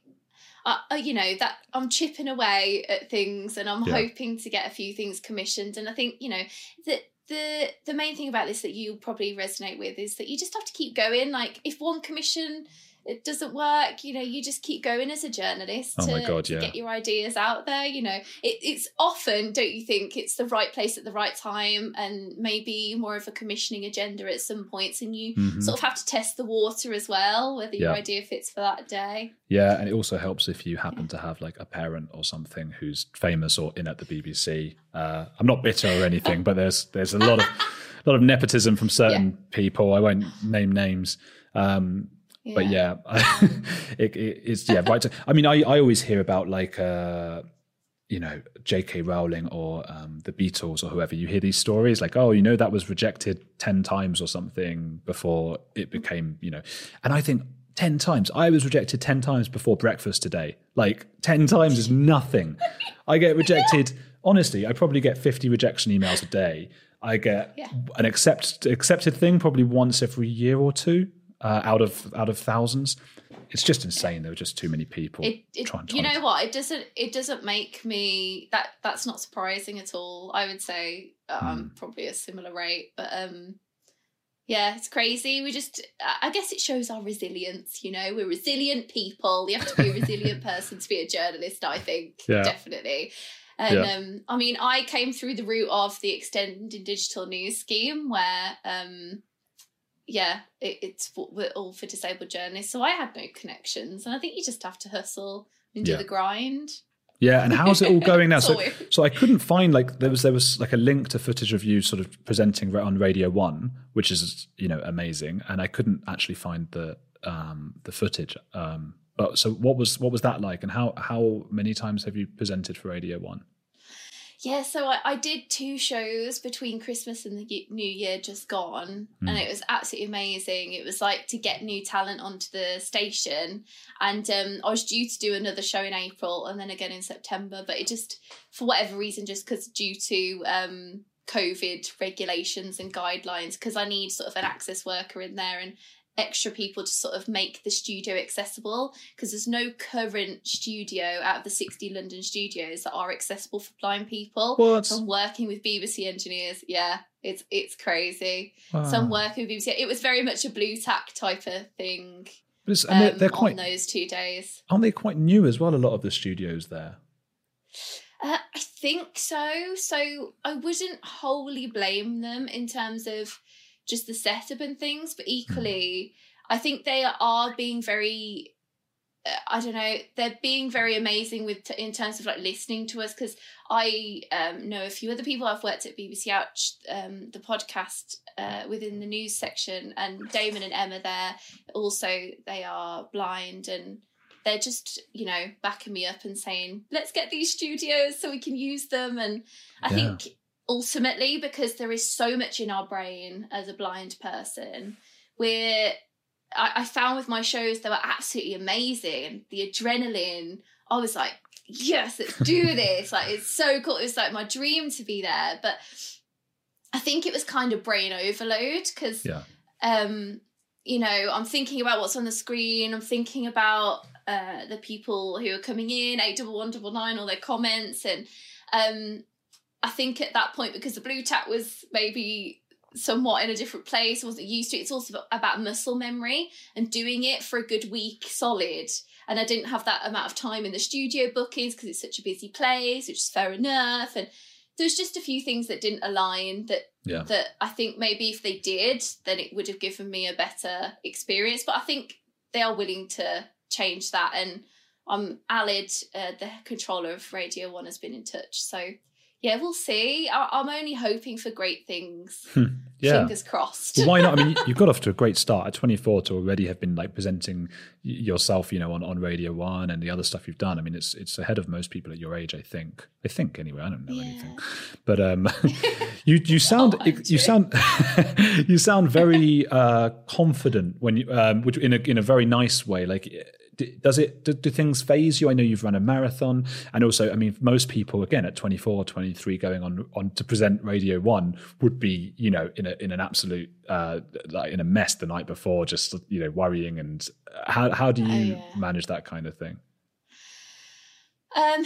uh, uh, you know that I'm chipping away at things, and I'm yeah. hoping to get a few things commissioned. And I think you know that the the main thing about this that you probably resonate with is that you just have to keep going. Like if one commission it doesn't work you know you just keep going as a journalist oh to, God, to get your ideas out there you know. It, it's often don't you think it's the right place at the right time and maybe more of a commissioning agenda at some points and you mm-hmm. sort of have to test the water as well whether yeah. your idea fits for that day. Yeah and it also helps if you happen yeah. to have like a parent or something who's famous or in at the bbc uh, i'm not bitter or anything but there's there's a lot of a lot of nepotism from certain people. I won't name names. Um, yeah. But yeah, it, it, it's yeah right. I mean, I I always hear about like uh, you know, J.K. Rowling or um, the Beatles or whoever, you hear these stories like, oh, you know, that was rejected 10 times or something before it became, you know. And I think 10 times, I was rejected 10 times before breakfast today. Like 10 times is nothing. I get rejected, honestly, I probably get 50 rejection emails a day. I get Yeah. an accept, accepted thing probably once every year or two uh, out of out of thousands. It's just insane. There were just too many people it, it trying. you know what it doesn't it doesn't make me that that's not surprising at all i would say Hmm. i'm probably a similar rate but um yeah it's crazy we just i guess it shows our resilience you know we're resilient people you have to be a resilient person to be a journalist i think Yeah. definitely and Yeah. um i mean i came through the route of the extended digital news scheme where um yeah, it, it's for, we're all for disabled journalists. So I had no connections, and I think you just have to hustle and do Yeah. the grind. Yeah, and how's it all going now? So, so I couldn't find like there was there was like a link to footage of you sort of presenting on Radio One, which is you know amazing, and I couldn't actually find the um, the footage. Um, but so what was what was that like, and how how many times have you presented for Radio One? Yeah, so I, I did two shows between Christmas and the New Year just gone, and Mm. it was absolutely amazing. It was like to get new talent onto the station, and um, I was due to do another show in April and then again in September, but it just, for whatever reason, just because due to um, COVID regulations and guidelines, because I need sort of an access worker in there and extra people to sort of make the studio accessible because there's no current studio out of the 60 London studios that are accessible for blind people. What? So I'm working with BBC engineers. Yeah, it's it's crazy. So Wow. I'm working with BBC. It was very much a Blu Tack type of thing But it's- and they're, um, they're quite on those two days. aren't they quite new as well? A lot of the studios there. Uh, I think so. So I wouldn't wholly blame them in terms of just the setup and things, but equally, I think they are being very. uh, I don't know. They're being very amazing with in terms of like listening to us because I um, know a few other people. I've worked at BBC Ouch, um, the podcast uh, within the news section, and Damon and Emma there also they are blind and they're just you know backing me up and saying let's get these studios so we can use them and i Yeah. think ultimately because there is so much in our brain as a blind person we're I, I found with my shows they were absolutely amazing. The adrenaline i was like yes let's do this. Like it's so cool. It was like my dream to be there but i think it was kind of brain overload because Yeah. um you know i'm thinking about what's on the screen i'm thinking about uh the people who are coming in eight double one double nine all their comments and um i think at that point because the Blu Tack was maybe somewhat in a different place wasn't used to it it's also about muscle memory and doing it for a good week solid and i didn't have that amount of time in the studio bookings because it's such a busy place which is fair enough and there's just a few things that didn't align that Yeah. that I think maybe if they did, then it would have given me a better experience. But I think they are willing to change that. And um, Aled, uh, the controller of Radio One, has been in touch. So yeah, we'll see. I- I'm only hoping for great things. Yeah. Fingers crossed. Well, why not? I mean, you got off to a great start at 24 to already have been like presenting yourself, you know, on, on Radio One and the other stuff you've done. I mean, it's it's ahead of most people at your age, I think. I think anyway. I don't know Yeah. anything, but um, you you sound Oh, you sound you sound very uh, confident when you um, which in a in a very nice way. Like, does it do, do things faze you? I know you've run a marathon, and also, I mean, most people again at 24, 23 going on on to present Radio One would be, you know, in a in an absolute uh, like in a mess the night before, just you know, worrying. And uh, how how do you yeah. manage that kind of thing? Um,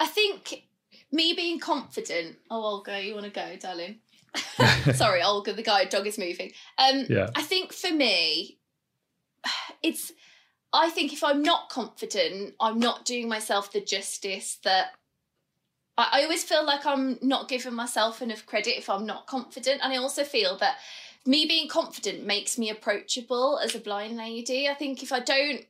I think me being confident. Oh, Olga, you want to go, darling? Sorry, Olga, the guide dog is moving. Um, Yeah. I think for me, it's. I think if I'm not confident, I'm not doing myself the justice that. I, I always feel like I'm not giving myself enough credit if I'm not confident, and I also feel that me being confident makes me approachable as a blind lady. I think if I don't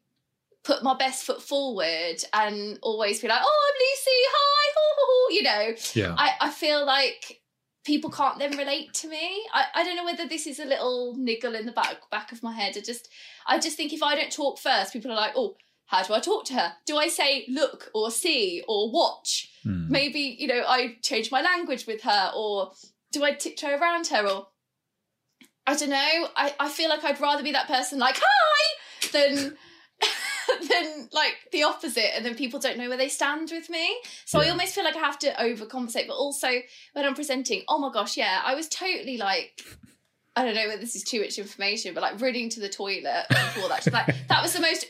put my best foot forward and always be like, "Oh, I'm Lucy, hi," hoo, hoo, hoo," you know, Yeah, I, I feel like people can't then relate to me. I, I don't know whether this is a little niggle in the back back of my head. I just I just think if I don't talk first, people are like, oh, how do I talk to her? Do I say look or see or watch? Hmm. Maybe, you know, I change my language with her or do I tiptoe around her or I don't know. I, I feel like I'd rather be that person like, hi, than than like the opposite and then people don't know where they stand with me. So I almost feel like I have to overcompensate. But also when I'm presenting, oh my gosh, yeah, I was totally like I don't know whether this is too much information, but like running to the toilet before that. Like that was the most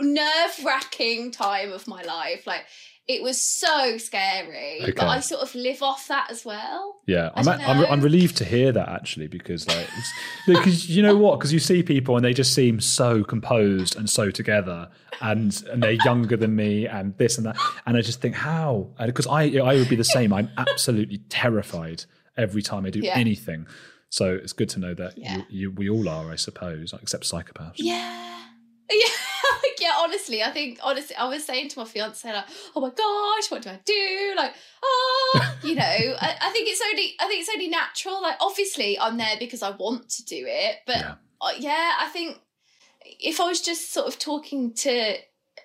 nerve wracking time of my life. Like it was so scary, Okay. but I sort of live off that as well. Yeah, I'm, I'm. I'm relieved to hear that actually because like because you know what because you see people and they just seem so composed and so together and and they're younger than me and this and that and I just think how because I I would be the same I'm absolutely terrified every time I do Yeah. anything so it's good to know that Yeah. you, you, we all are I suppose except psychopaths Yeah. Yeah, yeah. Honestly, I think honestly, I was saying to my fiance like, "Oh my gosh, what do I do?" Like, oh, you know, I, I think it's only, I think it's only natural. Like, obviously, I'm there because I want to do it, but Yeah. uh, yeah, I think if I was just sort of talking to,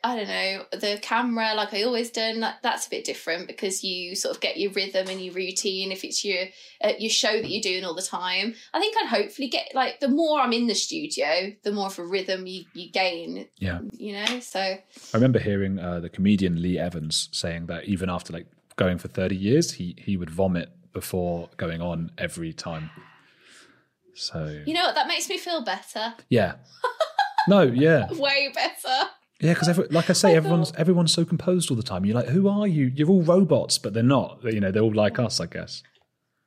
I don't know, the camera like I always done, like that's a bit different because you sort of get your rhythm and your routine. If it's your uh, your show that you're doing all the time, I think I'd hopefully get like the more I'm in the studio, the more of a rhythm you you gain. yeah You know, so I remember hearing uh, the comedian Lee Evans saying that even after like going for 30 years he he would vomit before going on every time so you know what that makes me feel better, Yeah. No, yeah. way better. Yeah, because like I say, I everyone's thought- everyone's so composed all the time. You're like, who are you? You're all robots, but they're not. You know, they're all like us, I guess.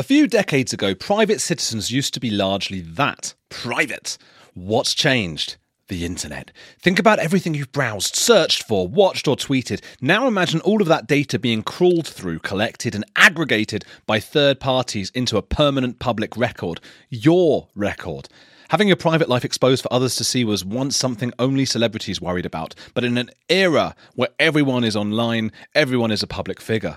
A few decades ago, private citizens used to be largely that private. What's changed? The internet. Think about everything you've browsed, searched for, watched, or tweeted. Now imagine all of that data being crawled through, collected, and aggregated by third parties into a permanent public record. Your record. Having your private life exposed for others to see was once something only celebrities worried about, but in an era where everyone is online, everyone is a public figure.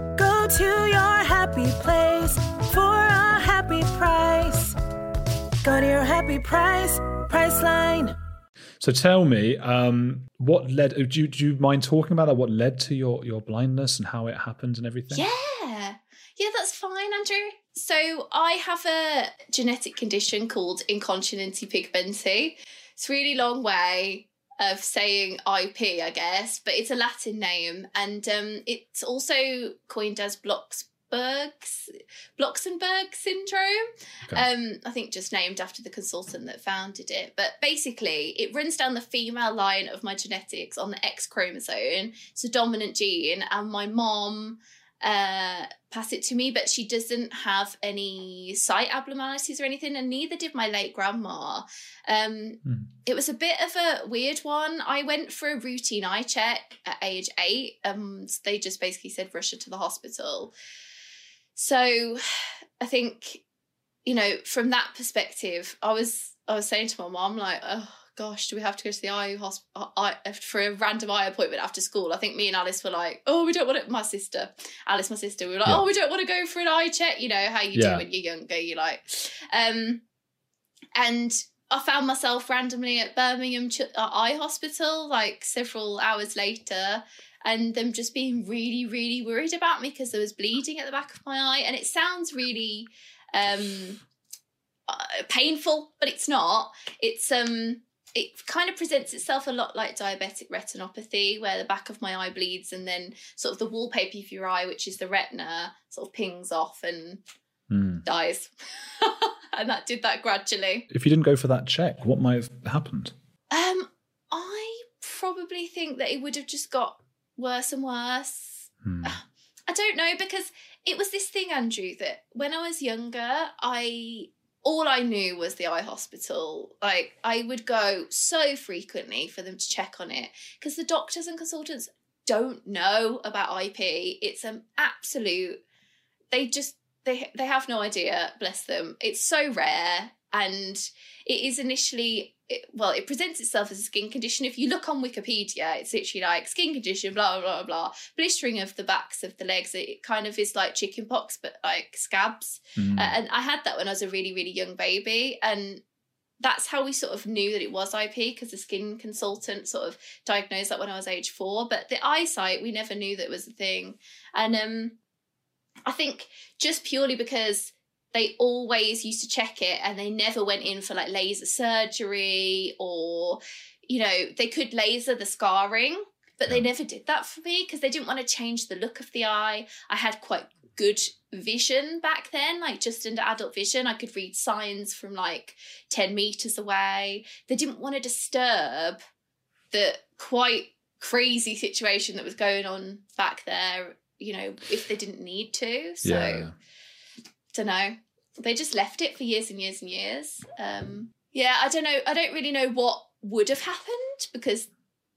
Go to your happy place for a happy price. Go to your happy price, Priceline. So tell me, um, what led? Do you, do you mind talking about that? What led to your your blindness and how it happened and everything? Yeah. Yeah, that's fine, Andrew. So I have a genetic condition called incontinentia pigmenti. It's a really long way of saying IP, I guess, but it's a Latin name, and um, it's also coined as Blocksberg's Bloxenberg syndrome. Okay. Um, I think just named after the consultant that founded it. But basically, it runs down the female line of my genetics on the X chromosome. It's a dominant gene, and my mom uh passed it to me but she doesn't have any sight abnormalities or anything and neither did my late grandma. Um Hmm. it was a bit of a weird one. I went for a routine eye check at age eight and they just basically said rush her to the hospital. So i think you know from that perspective i was i was saying to my mom like oh gosh do we have to go to the eye hospital for a random eye appointment after school i think me and alice were like oh we don't want it my sister alice my sister we were like Yeah. oh we don't want to go for an eye check you know how you Yeah. do when you're younger you like um and I found myself randomly at Birmingham Ch- uh, Eye Hospital like several hours later, and them just being really, really worried about me because there was bleeding at the back of my eye, and it sounds really um, uh, painful, but it's not. It's um, it kind of presents itself a lot like diabetic retinopathy, where the back of my eye bleeds, and then sort of the wallpaper of your eye, which is the retina, sort of pings off and Hmm. dies. and that did that gradually. If you didn't go for that check, what might have happened? Um, I probably think that it would have just got worse and worse. Hmm. I don't know because it was this thing, Andrew, that when I was younger, I all I knew was the eye hospital. Like I would go so frequently for them to check on it because the doctors and consultants don't know about IP. It's an absolute. They just they they have no idea. Bless them. It's so rare, and it is initially. Well, it presents itself as a skin condition. If you look on Wikipedia, it's literally like skin condition, blah blah blah blah, blistering of the backs of the legs. It kind of is like chicken pox, but like scabs. Hmm. Uh, and I had that when I was a really, really young baby. And that's how we sort of knew that it was IP because the skin consultant sort of diagnosed that when I was age four. But the eyesight, we never knew that was a thing. And um, I think just purely because they always used to check it and they never went in for like laser surgery or, you know, they could laser the scarring. But they never did that for me because they didn't want to change the look of the eye. I had quite good vision back then, like just under adult vision. I could read signs from like 10 meters away. They didn't want to disturb the quite crazy situation that was going on back there, you know, if they didn't need to. So, yeah. Don't know. They just left it for years and years and years. Um, yeah, I don't know. I don't really know what would have happened because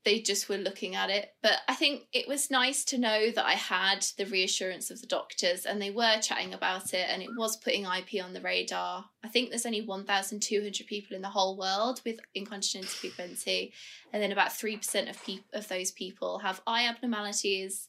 they just were looking at it. But I think it was nice to know that I had the reassurance of the doctors and they were chatting about it and it was putting IP on the radar. I think there's only 1,200 people in the whole world with incontinentia pigmenti, and then about 3% of, peop of those people have eye abnormalities.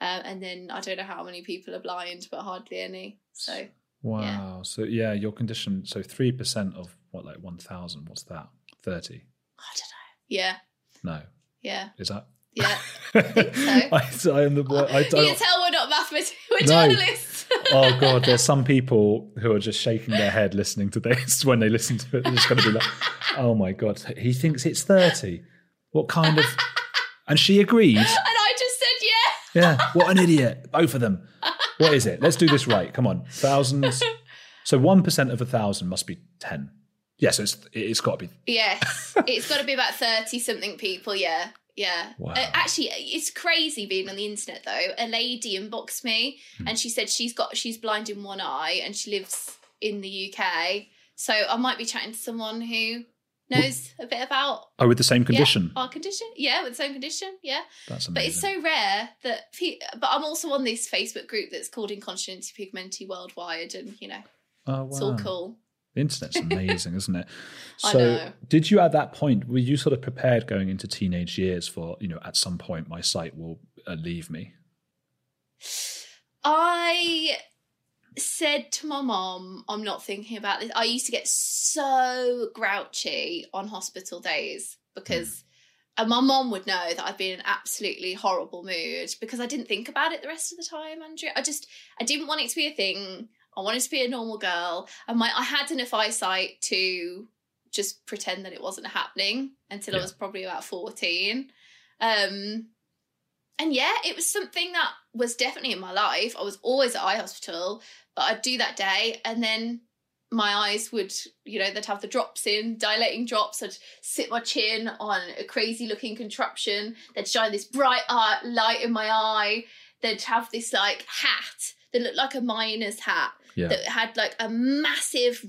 Uh, and then I don't know how many people are blind, but hardly any. So Wow. So yeah, your condition. So three percent of what, like one thousand? What's that? Thirty? I don't know. Yeah, No, yeah, is that? yeah. think so. I, I am the. I, you don't, can tell we're not mathematicians. We're No. journalists. oh god, there's some people who are just shaking their head listening to this when they listen to it. They're just going to be like, "Oh my god, he thinks it's 30. What kind of?" And she agreed. and I just said yeah. Yeah, what an idiot, both of them. What is it? Let's do this right. Come on, thousands. So one percent of a thousand must be ten. Yeah, so it's it's got to be. Yes, it's got to be about thirty something people. Yeah, yeah. Wow. Uh, actually, it's crazy being on the internet though. A lady inboxed me Hmm. and she said she's got she's blind in one eye and she lives in the UK. So I might be chatting to someone who knows a bit about Oh, with the same condition. Yeah, our condition. Yeah, with the same condition. Yeah. That's amazing. But it's so rare that. Pe- but I'm also on this Facebook group that's called Incontinentia Pigmenti Worldwide, and you know, oh, it's all cool. The internet's amazing, isn't it? I So, know. did you at that point were you sort of prepared going into teenage years for you know at some point my sight will uh, leave me? I said to my mom, I'm not thinking about this. I used to get so grouchy on hospital days because. And my mom would know that I'd be in an absolutely horrible mood because I didn't think about it the rest of the time, Andrew. I just I didn't want it to be a thing. I wanted to be a normal girl. And my I had enough eyesight to just pretend that it wasn't happening until I was probably about 14. Um and yeah, it was something that was definitely in my life. I was always at eye hospital, but I'd do that day and then my eyes would, you know, they'd have the drops in, dilating drops. I'd sit my chin on a crazy looking contraption. They'd shine this bright art light in my eye. They'd have this like hat that looked like a miner's hat Yeah. that had like a massive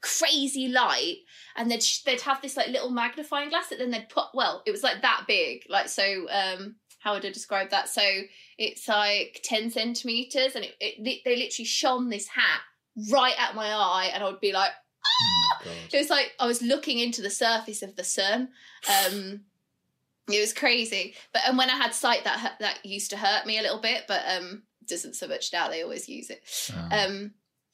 crazy light and they'd they'd have this like little magnifying glass that then they'd put well it was like that big like so um how would I describe that so it's like 10 centimeters and it, it they literally shone this hat right at my eye and I would be like Oh, God. it was like I was looking into the surface of the sun. Um, it was crazy. But and when I had sight, that that used to hurt me a little bit, but um, doesn't so much now. They always use it. Oh. Um,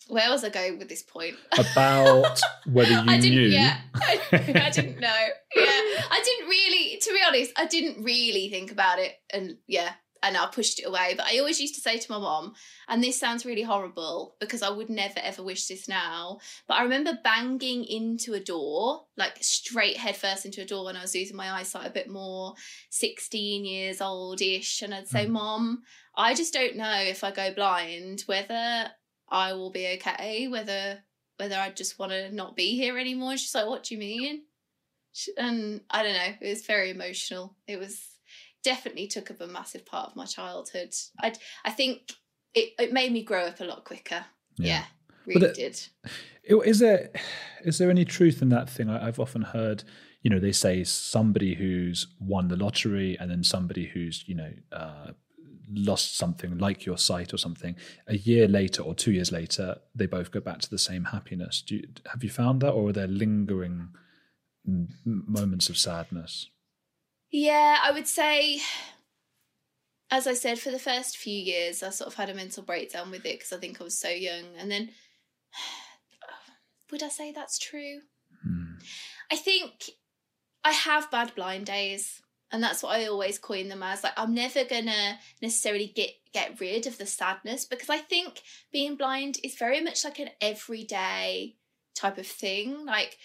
where was I going with this point? About whether you I didn't. knew. Yeah, I, I didn't know. Yeah, I didn't really. To be honest, I didn't really think about it, and yeah, and I pushed it away. But I always used to say to my mom, and this sounds really horrible because I would never ever wish this now. But I remember banging into a door, like straight head first into a door when I was losing my eyesight a bit more, 16 years old ish. And I'd say, hmm. Mom, I just don't know if I go blind whether I will be okay, whether whether I just want to not be here anymore. And she's like, What do you mean? She- And I don't know, it was very emotional. It was definitely took up a massive part of my childhood. I I think it, it made me grow up a lot quicker. Yeah, really it- did. Is there is there any truth in that thing? I, I've often heard, you know, they say somebody who's won the lottery and then somebody who's, you know, uh, lost something like your sight or something. A year later or two years later, they both go back to the same happiness. Do you, have you found that, or are there lingering moments of sadness? Yeah, I would say, as I said, for the first few years, I sort of had a mental breakdown with it because I think I was so young. And then, would I say that's true? Hmm. I think I have bad blind days. And that's what I always coin them as. Like, I'm never gonna necessarily get get rid of the sadness because I think being blind is very much like an everyday type of thing. Like,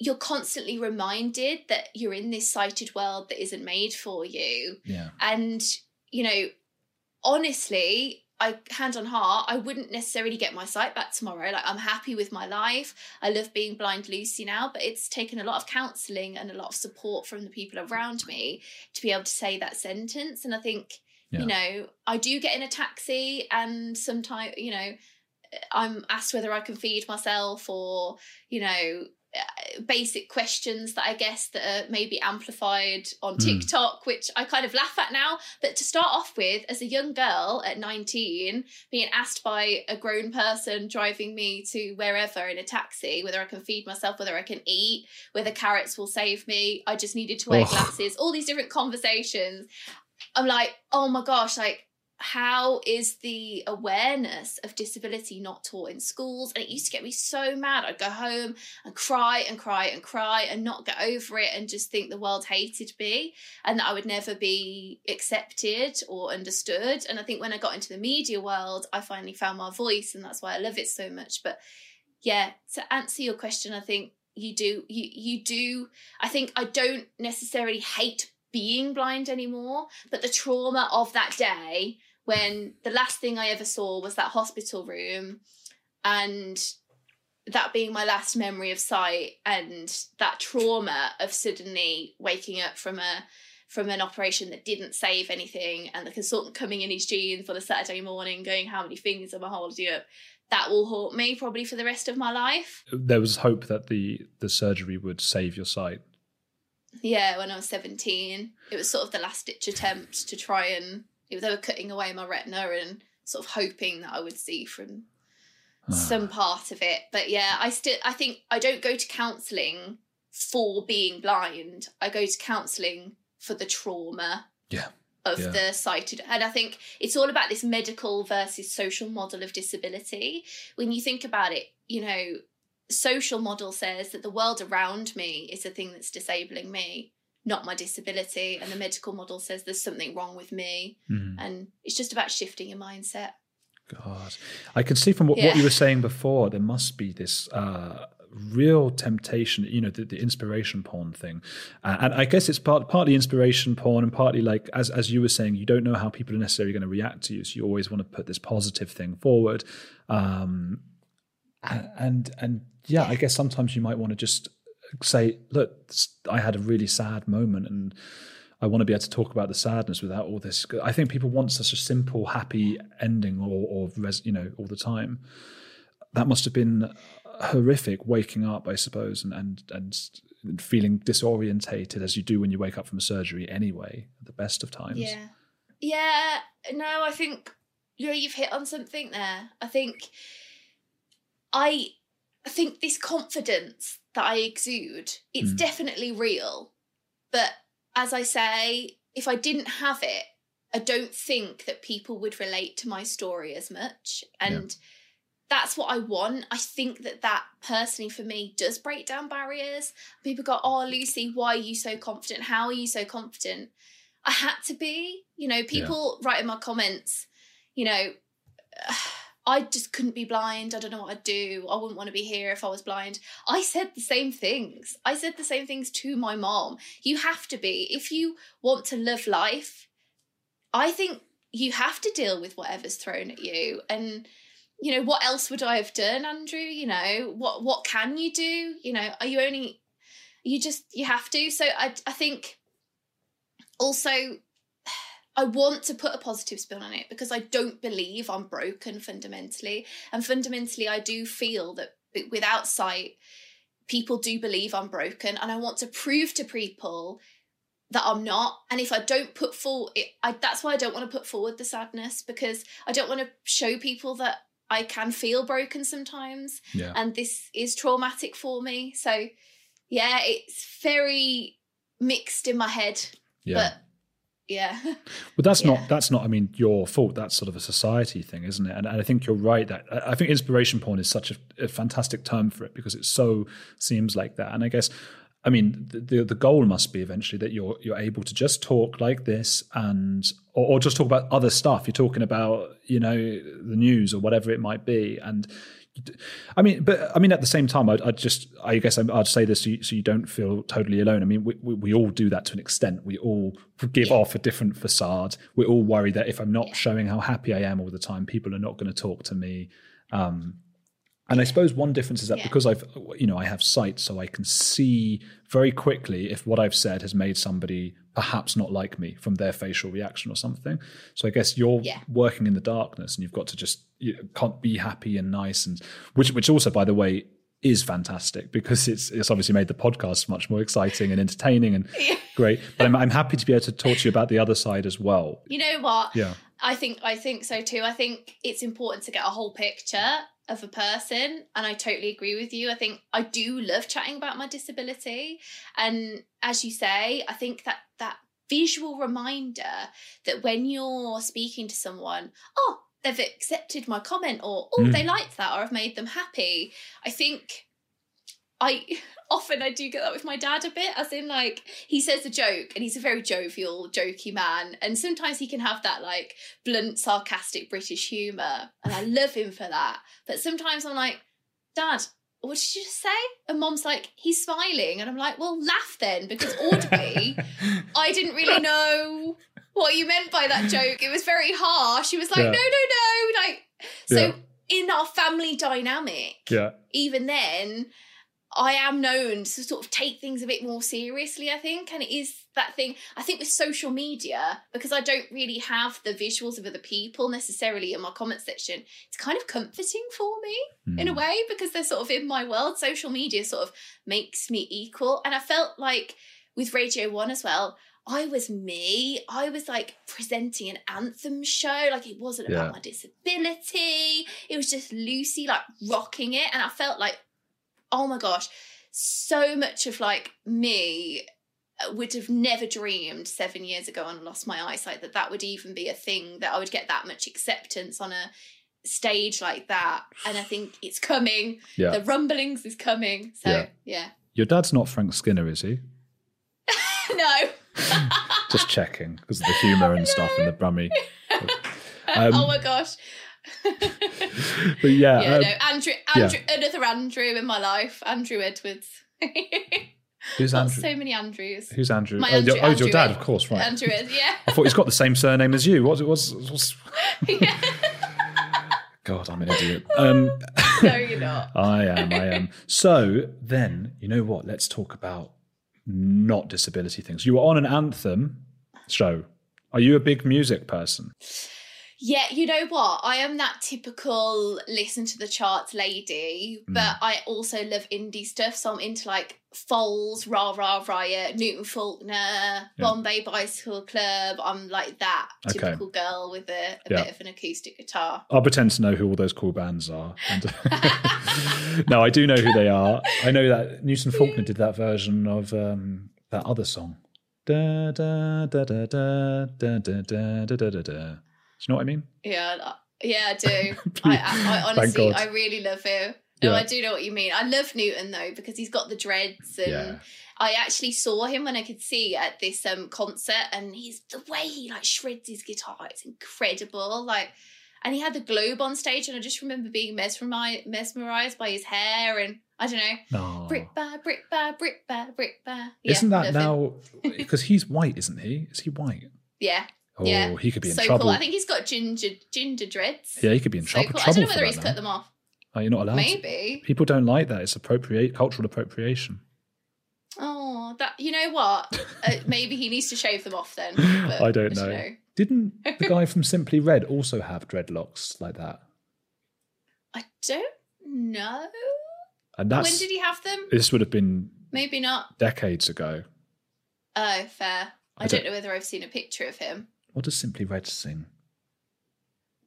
you're constantly reminded that you're in this sighted world that isn't made for you. Yeah. And, you know, honestly, I hand on heart, I wouldn't necessarily get my sight back tomorrow. Like I'm happy with my life. I love being blind Lucy now, but it's taken a lot of counselling and a lot of support from the people around me to be able to say that sentence. And I think, Yeah. you know, I do get in a taxi and sometimes, you know, I'm asked whether I can feed myself or, you know, basic questions that I guess that are maybe amplified on Mm. TikTok, which I kind of laugh at now. But to start off with, as a young girl at 19, being asked by a grown person driving me to wherever in a taxi whether I can feed myself, whether I can eat, whether carrots will save me, I just needed to wear Oh. glasses, all these different conversations. I'm like, oh my gosh, like, how is the awareness of disability not taught in schools? And it used to get me so mad. I'd go home and cry and cry and cry and not get over it and just think the world hated me and that I would never be accepted or understood. And I think when I got into the media world, I finally found my voice and that's why I love it so much. But yeah, to answer your question, I think you do you you do I think I don't necessarily hate being blind anymore, but the trauma of that day when the last thing I ever saw was that hospital room and that being my last memory of sight and that trauma of suddenly waking up from a from an operation that didn't save anything and the consultant coming in his jeans on a Saturday morning going, How many fingers am I holding up? That will haunt me probably for the rest of my life. There was hope that the the surgery would save your sight. Yeah, when I was 17. It was sort of the last ditch attempt to try and they were cutting away my retina and sort of hoping that I would see from ah. some part of it. But yeah, I still I think I don't go to counselling for being blind. I go to counselling for the trauma Yeah. of Yeah. the sighted and i think it's all about this medical versus social model of disability when you think about it you know social model says that the world around me is the thing that's disabling me not my disability and the medical model says there's something wrong with me. Mhm. and it's just about shifting your mindset. God, I can see from what, what you were saying before, there must be this uh, real temptation, you know, the, the inspiration porn thing, uh, and I guess it's part partly inspiration porn and partly like as as you were saying, you don't know how people are necessarily going to react to you, so you always want to put this positive thing forward, um, and, and yeah, I guess sometimes you might want to just say, look, I had a really sad moment and. I want to be able to talk about the sadness without all this. I think people want such a simple, happy ending, or, or res, you know, all the time. That must have been horrific. Waking up, I suppose, and and and feeling disorientated as you do when you wake up from a surgery. Anyway, at the best of times. Yeah. Yeah. No, I think you know you've hit on something there. I think I I think this confidence that I exude, it's Mm. definitely real. But as I say, if I didn't have it, I don't think that people would relate to my story as much. And that's what I want. I think that that personally for me does break down barriers. People go, "Oh, Lucy, why are you so confident? How are you so confident?" I had to be. You know, people write in my comments, you know, I just couldn't be blind. I don't know what I'd do. I wouldn't want to be here if I was blind. I said the same things. I said the same things to my mom. You have to be. If you want to live life, I think you have to deal with whatever's thrown at you. And, you know, what else would I have done, Andrew? You know, what what can you do? You know, are you only you just you have to. So I I think also I want to put a positive spin on it because I don't believe I'm broken fundamentally. And fundamentally, I do feel that without sight, people do believe I'm broken. And I want to prove to people that I'm not. And if I don't put forward, I, that's why I don't want to put forward the sadness because I don't want to show people that I can feel broken sometimes. Yeah. And this is traumatic for me. So, yeah, it's very mixed in my head. Yeah. But yeah. Well, that's Yeah. not that's not. I mean, your fault. That's sort of a society thing, isn't it? And, and I think you're right that I think inspiration porn is such a, a fantastic term for it because it so seems like that. And I guess, I mean, the, the the goal must be eventually that you're you're able to just talk like this and or, or just talk about other stuff. You're talking about you know the news or whatever it might be, and I mean, but I mean, at the same time, I'd, I'd just, I guess I'd say this so you, so you don't feel totally alone. I mean, we, we, we all do that to an extent. We all give off a different facade. We're all worry that if I'm not showing how happy I am all the time, people are not going to talk to me. Um, and I suppose one difference is that Yeah. because I've, you know, I have sight, so I can see very quickly if what I've said has made somebody perhaps not like me from their facial reaction or something. So I guess you're Yeah. working in the darkness, and you've got to just you know, can't be happy and nice, and which which also, by the way, is fantastic because it's it's obviously made the podcast much more exciting and entertaining and great. But I'm I'm happy to be able to talk to you about the other side as well. You know what? Yeah. I think I think so too. I think it's important to get a whole picture of a person and I totally agree with you. I think I do love chatting about my disability and as you say, I think that that visual reminder that when you're speaking to someone, oh, they've accepted my comment or oh, Mm. they liked that or I've made them happy. I think I often I do get that with my dad a bit, as in like he says a joke and he's a very jovial, jokey man, and sometimes he can have that like blunt, sarcastic British humour, and I love him for that. But sometimes I'm like, Dad, what did you just say? And Mom's like, he's smiling, and I'm like, well, laugh then, because audibly, I didn't really know what you meant by that joke. It was very harsh. He was like, Yeah. no, no, no, like so. Yeah. In our family dynamic, Yeah. even then, I am known to sort of take things a bit more seriously, I think. And it is that thing, I think with social media, because I don't really have the visuals of other people necessarily in my comment section, it's kind of comforting for me in a hmm. way because they're sort of in my world. Social media sort of makes me equal. And I felt like with Radio One as well, I was me. I was like presenting an anthem show. Like it wasn't Yeah. about my disability. It was just Lucy like rocking it. And I felt like, oh my gosh, so much of like me uh, would have never dreamed seven years ago I lost my eyesight that that would even be a thing, that I would get that much acceptance on a stage like that. And I think it's coming. Yeah. The rumblings is coming. So, Yeah. yeah. Your dad's not Frank Skinner, is he? no. Just checking because of the humour and stuff and the brummy. Um, oh my gosh. But yeah, yeah, um, no, Andrew, Andrew, another Andrew in my life, Andrew Edwards. who's Got Andrew? so many Andrews. Who's Andrew? My oh, Andrew- your, oh, your dad, Ed- of course, right. Andrew Ed, yeah. I thought he's got the same surname as you. What was? what's yeah. God, I'm an idiot. Um, No, you're not. I am. I am. So then, you know what? Let's talk about not disability things. You were on an anthem show. Are you a big music person? Yeah, you know what? I am that typical listen to the charts lady, Mm. but I also love indie stuff. So I'm into like Foals, Ra Ra Riot, Newton Faulkner, Bombay Bicycle Club. I'm like that Okay. typical girl with a, a Yeah. bit of an acoustic guitar. I'll pretend to know who all those cool bands are. And no, I do know who they are. I know that Newton Faulkner did that version of um, that other song. Da, da, da, da, da, da, da, da, da, da, da, you know what I mean? Yeah, yeah, I do. I, I, I honestly, I really love him. No, Yeah. I do know what you mean. I love Newton though because he's got the dreads, and Yeah. I actually saw him when I could see at this um concert, and he's the way he like shreds his guitar, it's incredible. Like, and he had the globe on stage, and I just remember being mesmerized, mesmerized by his hair, and I don't know, No. brick by brick by brick by brick by. Yeah, Isn't that now? Because he's white, isn't he? Is he white? Yeah, Oh, yeah. he could be in so trouble. cool. I think he's got ginger ginger dreads. yeah, he could be in so trouble. cool. I don't know whether he's now. cut them off. Oh, you're not allowed. to. Maybe. People don't like that. It's appropriate cultural appropriation. Oh, that you know what? uh, maybe he needs to shave them off then. I don't you know. Didn't the guy from Simply Red also have dreadlocks like that? I don't know. And that's when did he have them? this would have been Maybe not. decades ago. Oh, fair. I, I don't, don't- know whether I've seen a picture of him. What does Simply Red sing?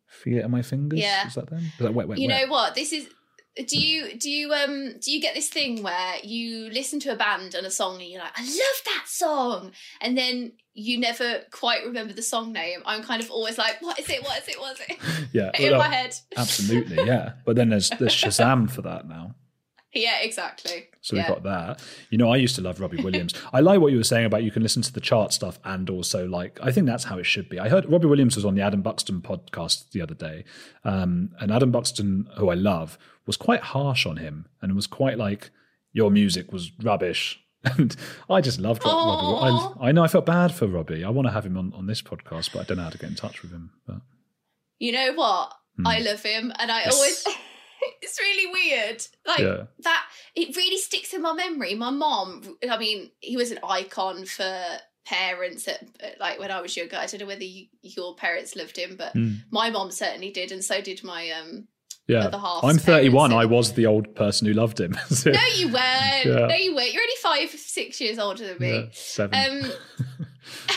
Feel it on my fingers. Yeah. Is that them? Is that wet, wet, you wet? know what? This is. Do you do you um do you get this thing where you listen to a band and a song and you're like, I love that song, and then you never quite remember the song name? I'm kind of always like, what is it? What is it? What is it? Yeah. In well, my head. Absolutely, yeah. But then there's there's Shazam for that now. Yeah, exactly. So yeah. we've got that. You know, I used to love Robbie Williams. I like what you were saying about you can listen to the chart stuff and also like I think that's how it should be. I heard Robbie Williams was on the Adam Buxton podcast the other day, um, and Adam Buxton, who I love, was quite harsh on him and was quite like, "Your music was rubbish." And I just loved Rob- Robbie. I, I know I felt bad for Robbie. I want to have him on, on this podcast, but I don't know how to get in touch with him. But You know what? I love him, and I Hmm. Yes. always. it's really weird. Like Yeah. that. It really sticks in my memory. My mom. I mean, he was an icon for parents at like when I was younger. I don't know whether you, your parents loved him, but Hmm. my mom certainly did, and so did my um. yeah, I'm 31. I was the old person who loved him. So- No, you weren't. Yeah. No, you weren't. You're only five, six years older than me. yeah, seven. Um,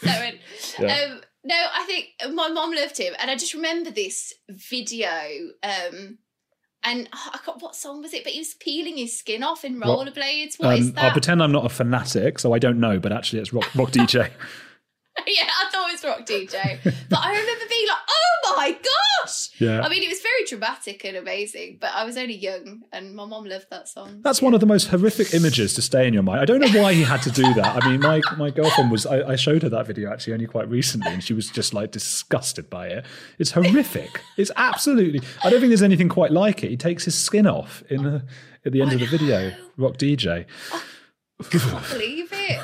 Seven. Yeah. Um, no, I think my mom loved him, and I just remember this video. Um, and oh, I got what song was it? But he was peeling his skin off in rollerblades. What is Um, that? I'll pretend I'm not a fanatic, so I don't know, but actually it's rock, rock DJ. yeah, I thought it was rock DJ, but I remember being like, "Oh my gosh!" Yeah. I mean, it was very dramatic and amazing, but I was only young, and my mom loved that song. That's one of the most horrific images to stay in your mind. I don't know why he had to do that. I mean, my, my girlfriend was, I, I showed her that video actually only quite recently, and she was just like disgusted by it. It's horrific. It's absolutely, I don't think there's anything quite like it. He takes his skin off in the, at the end of the video, Rock DJ. can't believe it.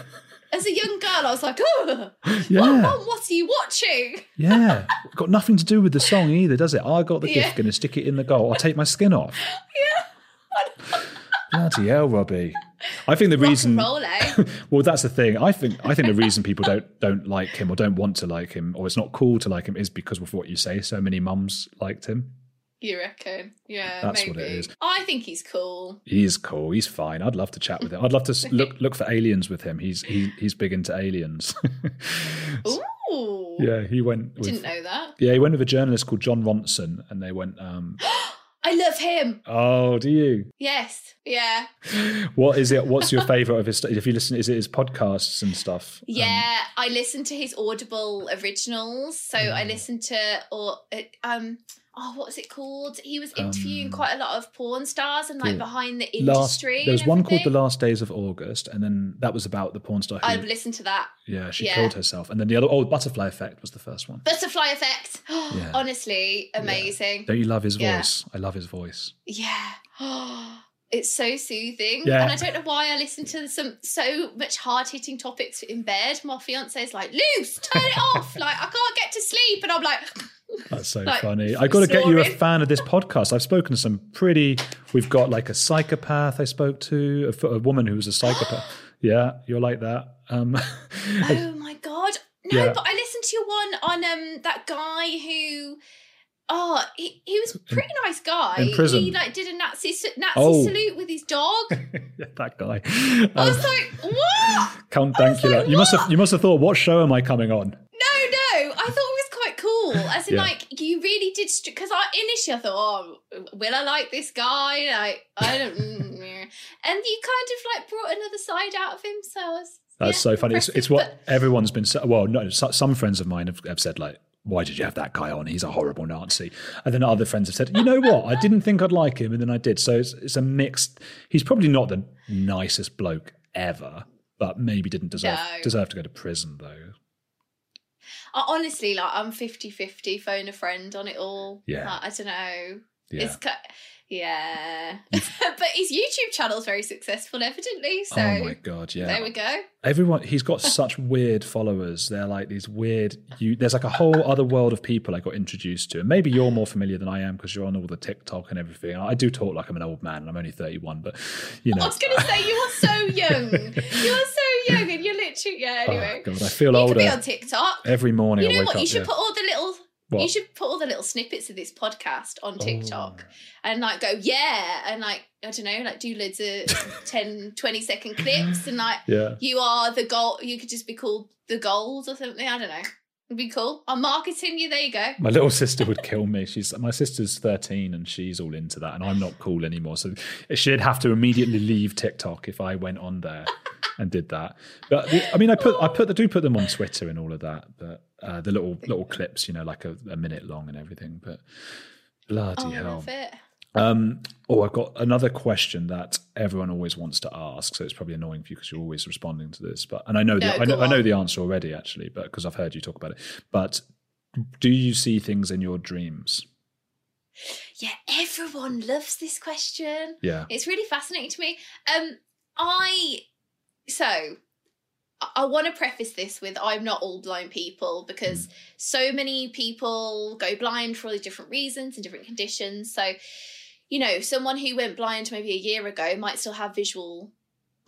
As a young girl, I was like, "Oh, Yeah. Mom, Mom, what are you watching?" Yeah. Got nothing to do with the song either, does it? I got the Yeah. gift, gonna stick it in the goal. I'll take my skin off. Yeah. Bloody hell, Robbie. I think the Rock reason roll, eh? well, that's the thing. I think I think the reason people don't don't like him or don't want to like him or it's not cool to like him is because of what you say. So many mums liked him. You reckon? Yeah, That's maybe. what it is. I think he's cool. He's cool. He's fine. I'd love to chat with him. I'd love to look look for aliens with him. He's he, he's big into aliens. Ooh. yeah, he went. With, Didn't know that. Yeah, he went with a journalist called Jon Ronson, and they went. um I love him. Oh, do you? Yes. Yeah. What is it? What's your favorite of his? If you listen, is it his podcasts and stuff? Um, Yeah, I listen to his Audible originals. So I listen to or uh, um oh what was it called? He was interviewing Um, quite a lot of porn stars and like behind the last industry. there was one called the last days of august and then that was about the porn star who, I've listened to that. yeah she yeah. killed herself and then the other oh butterfly effect was the first one Butterfly effect. Yeah. Honestly, amazing. don't you love his Yeah. voice i love his voice Yeah. It's so soothing. Yeah. And I don't know why I listen to some so much hard hitting topics in bed. My fiance is like, Luce, turn it off. Like, I can't get to sleep. And I'm like, that's so Like, funny I've got to get you a fan of this podcast i've spoken to some pretty we've got like a psychopath i spoke to a woman who was a psychopath yeah you're like that um oh my God. No, Yeah. but I listened to your one on um that guy who. Oh, he, he was a pretty nice guy. in prison. He like did a Nazi Nazi Oh. salute with his dog. yeah, that guy I um, was like, what? count I dankula like, you must have you must have thought what show am i coming on No, no, I thought it was cool. As in, Yeah. like, you really did. Because I initially I thought, oh, will I like this guy? Like, I don't. mm, and you kind of like brought another side out of him. So was. That's yeah, so funny. It's, it's what but- everyone's been. Well, no, some friends of mine have, have said like, "Why did you have that guy on? He's a horrible Nazi." And then other friends have said, "You know what? I didn't think I'd like him, and then I did." So it's, it's a mixed. He's probably not the nicest bloke ever, but maybe didn't deserve No. deserve to go to prison though. I honestly, like, I'm 50 50 phone a friend on it all. Yeah. Like, I don't know. Yeah. It's Yeah. but his YouTube channel's very successful, evidently. Oh so oh my god! Yeah. there we go. Everyone, he's got such weird followers. They're like these weird. You, there's like a whole other world of people I got introduced to, and maybe you're more familiar than I am because you're on all the TikTok and everything. I do talk like I'm an old man, and I'm only 31, but you know. I was going to say, you are so young. you are so young, and you're literally. Yeah, oh, anyway. Oh, God, I feel you older could be on TikTok. every morning. you know what? up. You should yeah. put all the little. What? You should put all the little snippets of this podcast on Oh. TikTok and like go, yeah, and like, I don't know, like do loads of 10, 20 second clips and like, yeah. you are the gold, you could just be called the gold or something. I don't know. It'd be cool. I'm marketing you. There you go. My little sister would kill me. She's my sister's 13 and she's all into that, and I'm not cool anymore. So she'd have to immediately leave TikTok if I went on there and did that. But I mean, I put I put I do put them on Twitter and all of that. But uh, the little little clips, you know, like a, a minute long and everything. But bloody Oh, I hell. Um, oh, I've got another question that everyone always wants to ask. So it's probably annoying for you because you're always responding to this. But and I know the, I know, I know the answer already actually, but because I've heard you talk about it. But do you see things in your dreams? Yeah, everyone loves this question. Yeah. It's really fascinating to me. Um, I so I- I want to preface this with I'm not all blind people because Mm. so many people go blind for all these different reasons and different conditions. So, you know, someone who went blind maybe a year ago might still have visual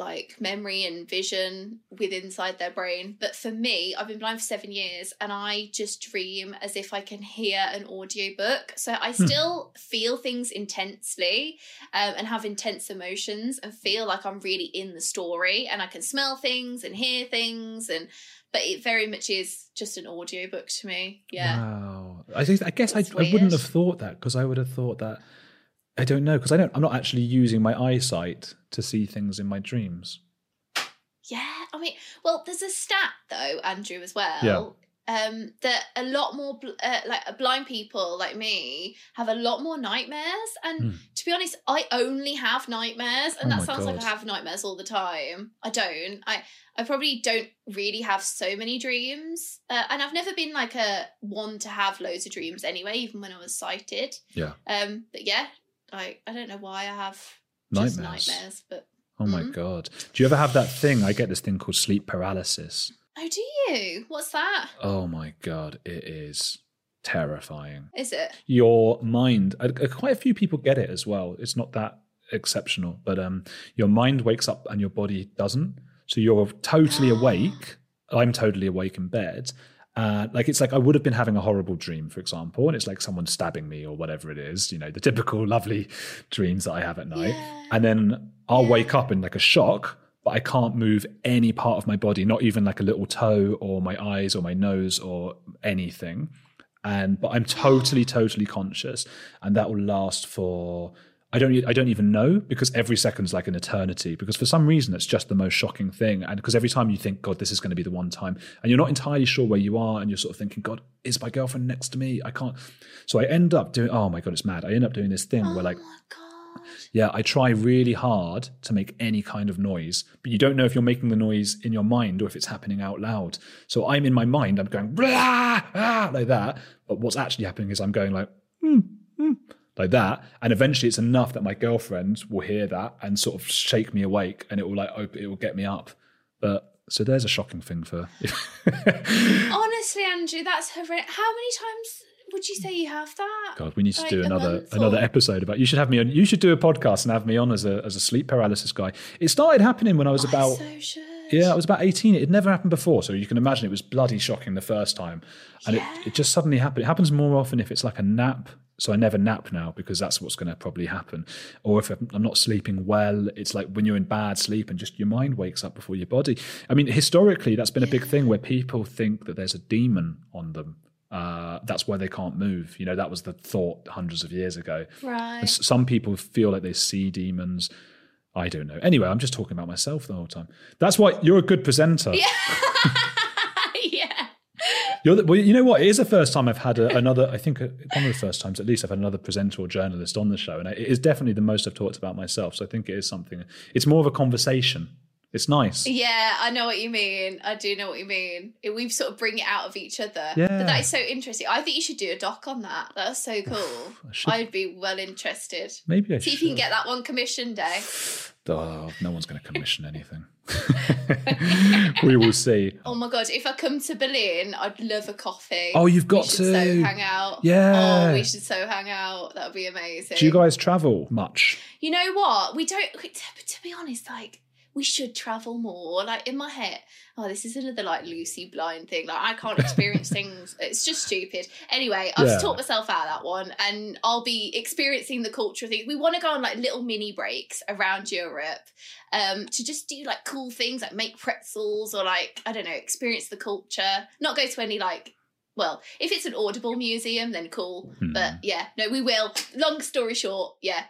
like memory and vision with inside their brain. But for me, I've been blind for seven years and I just dream as if I can hear an audiobook. So I still feel things intensely um, and have intense emotions and feel like I'm really in the story and I can smell things and hear things and but it very much is just an audiobook to me. Yeah. Wow. I, guess I, I wouldn't have thought that because I would have thought that. I don't know because I don't. I'm not actually using my eyesight to see things in my dreams. Yeah, I mean, well, there's a stat though, Andrew, as well. Yeah. Um, that a lot more bl- uh, like uh, blind people like me have a lot more nightmares, and Hmm. to be honest, I only have nightmares, and Oh that sounds like I have nightmares all the time. I don't. I I probably don't really have so many dreams, uh, and I've never been like a one to have loads of dreams anyway, even when I was sighted. Yeah. Um, but yeah, I I don't know why I have Nightmares. nightmares, but Oh my Mhm. god! Do you ever have that thing? I get this thing called sleep paralysis. oh, do you? What's that? Oh my god! It is terrifying. Is it? Your mind. uh, uh, Quite a few people get it as well. It's not that. exceptional. But um, your mind wakes up and your body doesn't. So you're totally awake. I'm totally awake in bed. Uh, like it's like I would have been having a horrible dream, for example, and it's like someone stabbing me or whatever it is, you know, the typical lovely dreams that I have at night. Yeah. And then I'll wake up in like a shock, but I can't move any part of my body, not even like a little toe or my eyes or my nose or anything. And but I'm totally, totally conscious, and that will last for I don't I don't even know because every second's like an eternity because for some reason it's just the most shocking thing and because every time you think God this is going to be the one time and you're not entirely sure where you are and you're sort of thinking God is my girlfriend next to me? I can't so I end up doing oh my God it's mad. I end up doing this thing where like oh yeah I try really hard to make any kind of noise but you don't know if you're making the noise in your mind or if it's happening out loud. So I'm in my mind I'm going blah, ah, like that but what's actually happening is I'm going like "Hmm, hmm," like that and eventually it's enough that my girlfriend will hear that and sort of shake me awake and it will like it will get me up but so there's a shocking thing for Honestly, Andrew, that's horrendous. How many times would you say you have that? God, we need to Like do another another or- episode about. You should have me on. You should do a podcast and have me on as a as a sleep paralysis guy. It started happening when I was I about so yeah, I was about eighteen. It had never happened before, so you can imagine it was bloody shocking the first time, and it, it just suddenly happened. It happens more often if it's like a nap. So I never nap now because that's what's going to probably happen. Or if I'm not sleeping well, it's like when you're in bad sleep and just your mind wakes up before your body. I mean, historically, that's been a big thing where people think that there's a demon on them. Uh, that's why they can't move. You know, that was the thought hundreds of years ago. Right. And s- some people feel like they see demons. I don't know. Anyway, I'm just talking about myself the whole time. That's why you're a good presenter. yeah. The, well, you know what? It is the first time I've had a, another. I think one of the first times, at least, I've had another presenter or journalist on the show, and it is definitely the most I've talked about myself. So I think it is something. It's more of a conversation. It's nice. Yeah, I know what you mean. I do know what you mean. We sort of bring it out of each other. Yeah. But that is so interesting. I think you should do a doc on that. That's so cool. should. I'd be well interested. Maybe I See should. if you can get that one commission eh? day. Oh, no one's going to commission anything. we will see. Oh my god, if I come to Berlin, I'd love a coffee. Oh, you've got we should to. so hang out. Oh, yeah. Oh, we should so hang out. That would be amazing. Do you guys travel much? You know what? We don't. To, to be honest, like we should travel more. Like in my head, oh, this is another like Lucy blind thing. Like I can't experience things. It's just stupid. Anyway, I've Yeah. taught myself out of that one, and I'll be experiencing the culture thing. We want to go on like little mini breaks around Europe, um, to just do like cool things, like make pretzels or like I don't know, experience the culture. Not go to any like. Well, if it's an audible museum, then cool. Hmm. But yeah, no, we will. Long story short, yeah,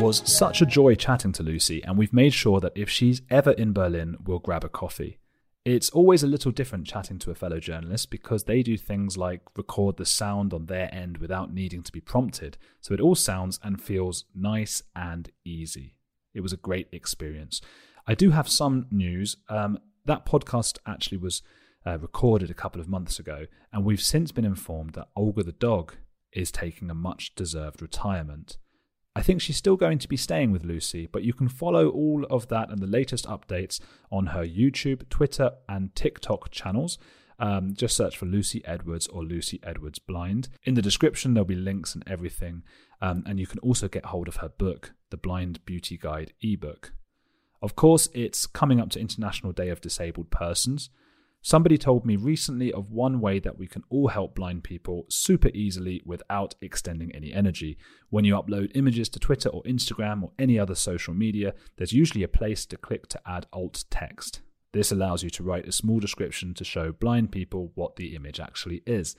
was such a joy chatting to Lucy, and we've made sure that if she's ever in Berlin, we'll grab a coffee. It's always a little different chatting to a fellow journalist because they do things like record the sound on their end without needing to be prompted, so it all sounds and feels nice and easy. It was a great experience. I do have some news. Um, that podcast actually was uh, recorded a couple of months ago, and we've since been informed that Olga the dog is taking a much deserved retirement. I think she's still going to be staying with Lucy, but you can follow all of that and the latest updates on her YouTube, Twitter, and TikTok channels. Um, just search for Lucy Edwards or Lucy Edwards Blind. In the description, there'll be links and everything. Um, and you can also get hold of her book, The Blind Beauty Guide ebook. Of course, it's coming up to International Day of Disabled Persons. Somebody told me recently of one way that we can all help blind people super easily without extending any energy. When you upload images to Twitter or Instagram or any other social media, there's usually a place to click to add alt text. This allows you to write a small description to show blind people what the image actually is.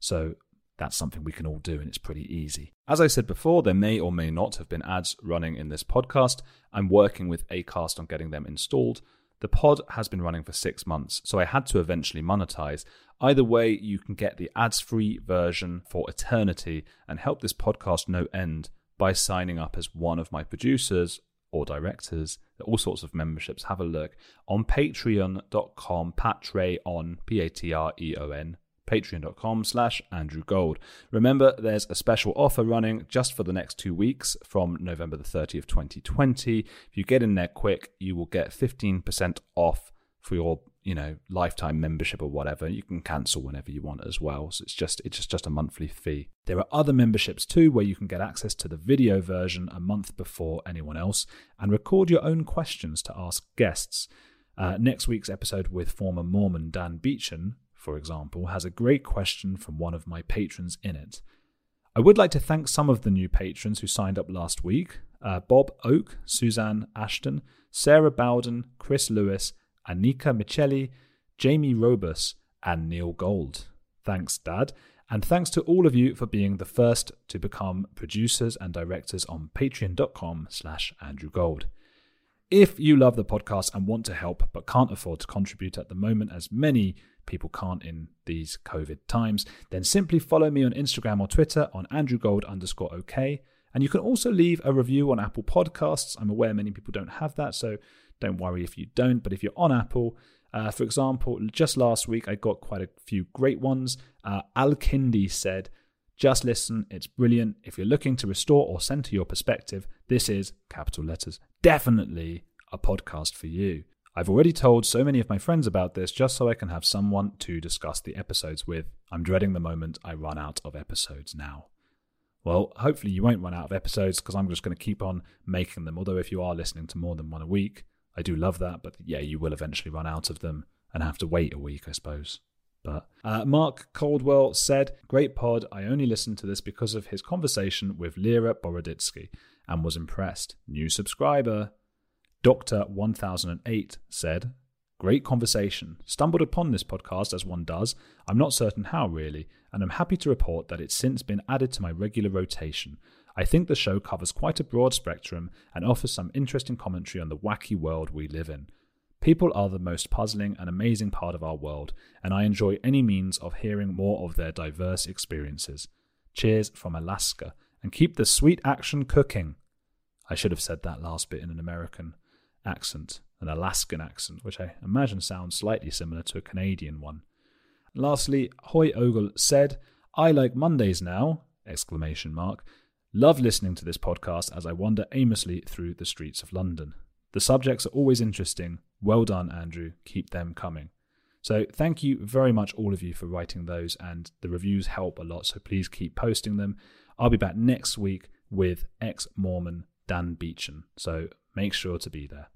So that's something we can all do, and it's pretty easy. As I said before, there may or may not have been ads running in this podcast. I'm working with Acast on getting them installed. The pod has been running for six months, so I had to eventually monetize. Either way, you can get the ads free version for eternity and help this podcast no end by signing up as one of my producers or directors. All sorts of memberships. Have a look on patreon.com, patreon, P A T R E O N, patreon.com slash Andrew Gold. Remember, there's a special offer running just for the next two weeks from November the 30th, 2020. If you get in there quick, you will get 15% off for your you know lifetime membership or whatever you can cancel whenever you want as well so it's just it's just, just a monthly fee there are other memberships too where you can get access to the video version a month before anyone else and record your own questions to ask guests uh, next week's episode with former mormon dan beechan for example has a great question from one of my patrons in it i would like to thank some of the new patrons who signed up last week uh, bob oak suzanne ashton sarah bowden chris lewis Anika Michelli, Jamie Robus, and Neil Gold. Thanks, Dad. And thanks to all of you for being the first to become producers and directors on patreon.com slash Andrew Gold. If you love the podcast and want to help but can't afford to contribute at the moment, as many people can't in these COVID times, then simply follow me on Instagram or Twitter on andrewgold underscore OK. And you can also leave a review on Apple Podcasts. I'm aware many people don't have that, so don't worry if you don't. But if you're on Apple, uh, for example, just last week I got quite a few great ones. Uh, Al Kindi said, just listen, it's brilliant. If you're looking to restore or center your perspective, this is, capital letters, definitely a podcast for you. I've already told so many of my friends about this just so I can have someone to discuss the episodes with. I'm dreading the moment I run out of episodes now. Well, hopefully you won't run out of episodes because I'm just going to keep on making them. Although, if you are listening to more than one a week, I do love that, but yeah, you will eventually run out of them and have to wait a week, I suppose. But uh, Mark Caldwell said, Great pod. I only listened to this because of his conversation with Lera Boroditsky and was impressed. New subscriber. Doctor 1008 said, Great conversation. Stumbled upon this podcast as one does. I'm not certain how, really, and I'm happy to report that it's since been added to my regular rotation. I think the show covers quite a broad spectrum and offers some interesting commentary on the wacky world we live in. People are the most puzzling and amazing part of our world, and I enjoy any means of hearing more of their diverse experiences. Cheers from Alaska, and keep the sweet action cooking. I should have said that last bit in an American accent, an Alaskan accent, which I imagine sounds slightly similar to a Canadian one. Lastly, Hoy Ogle said, I like Mondays now! Exclamation mark. Love listening to this podcast as I wander aimlessly through the streets of London. The subjects are always interesting. Well done, Andrew. Keep them coming. So, thank you very much, all of you, for writing those, and the reviews help a lot. So, please keep posting them. I'll be back next week with ex Mormon Dan Beechan. So, make sure to be there.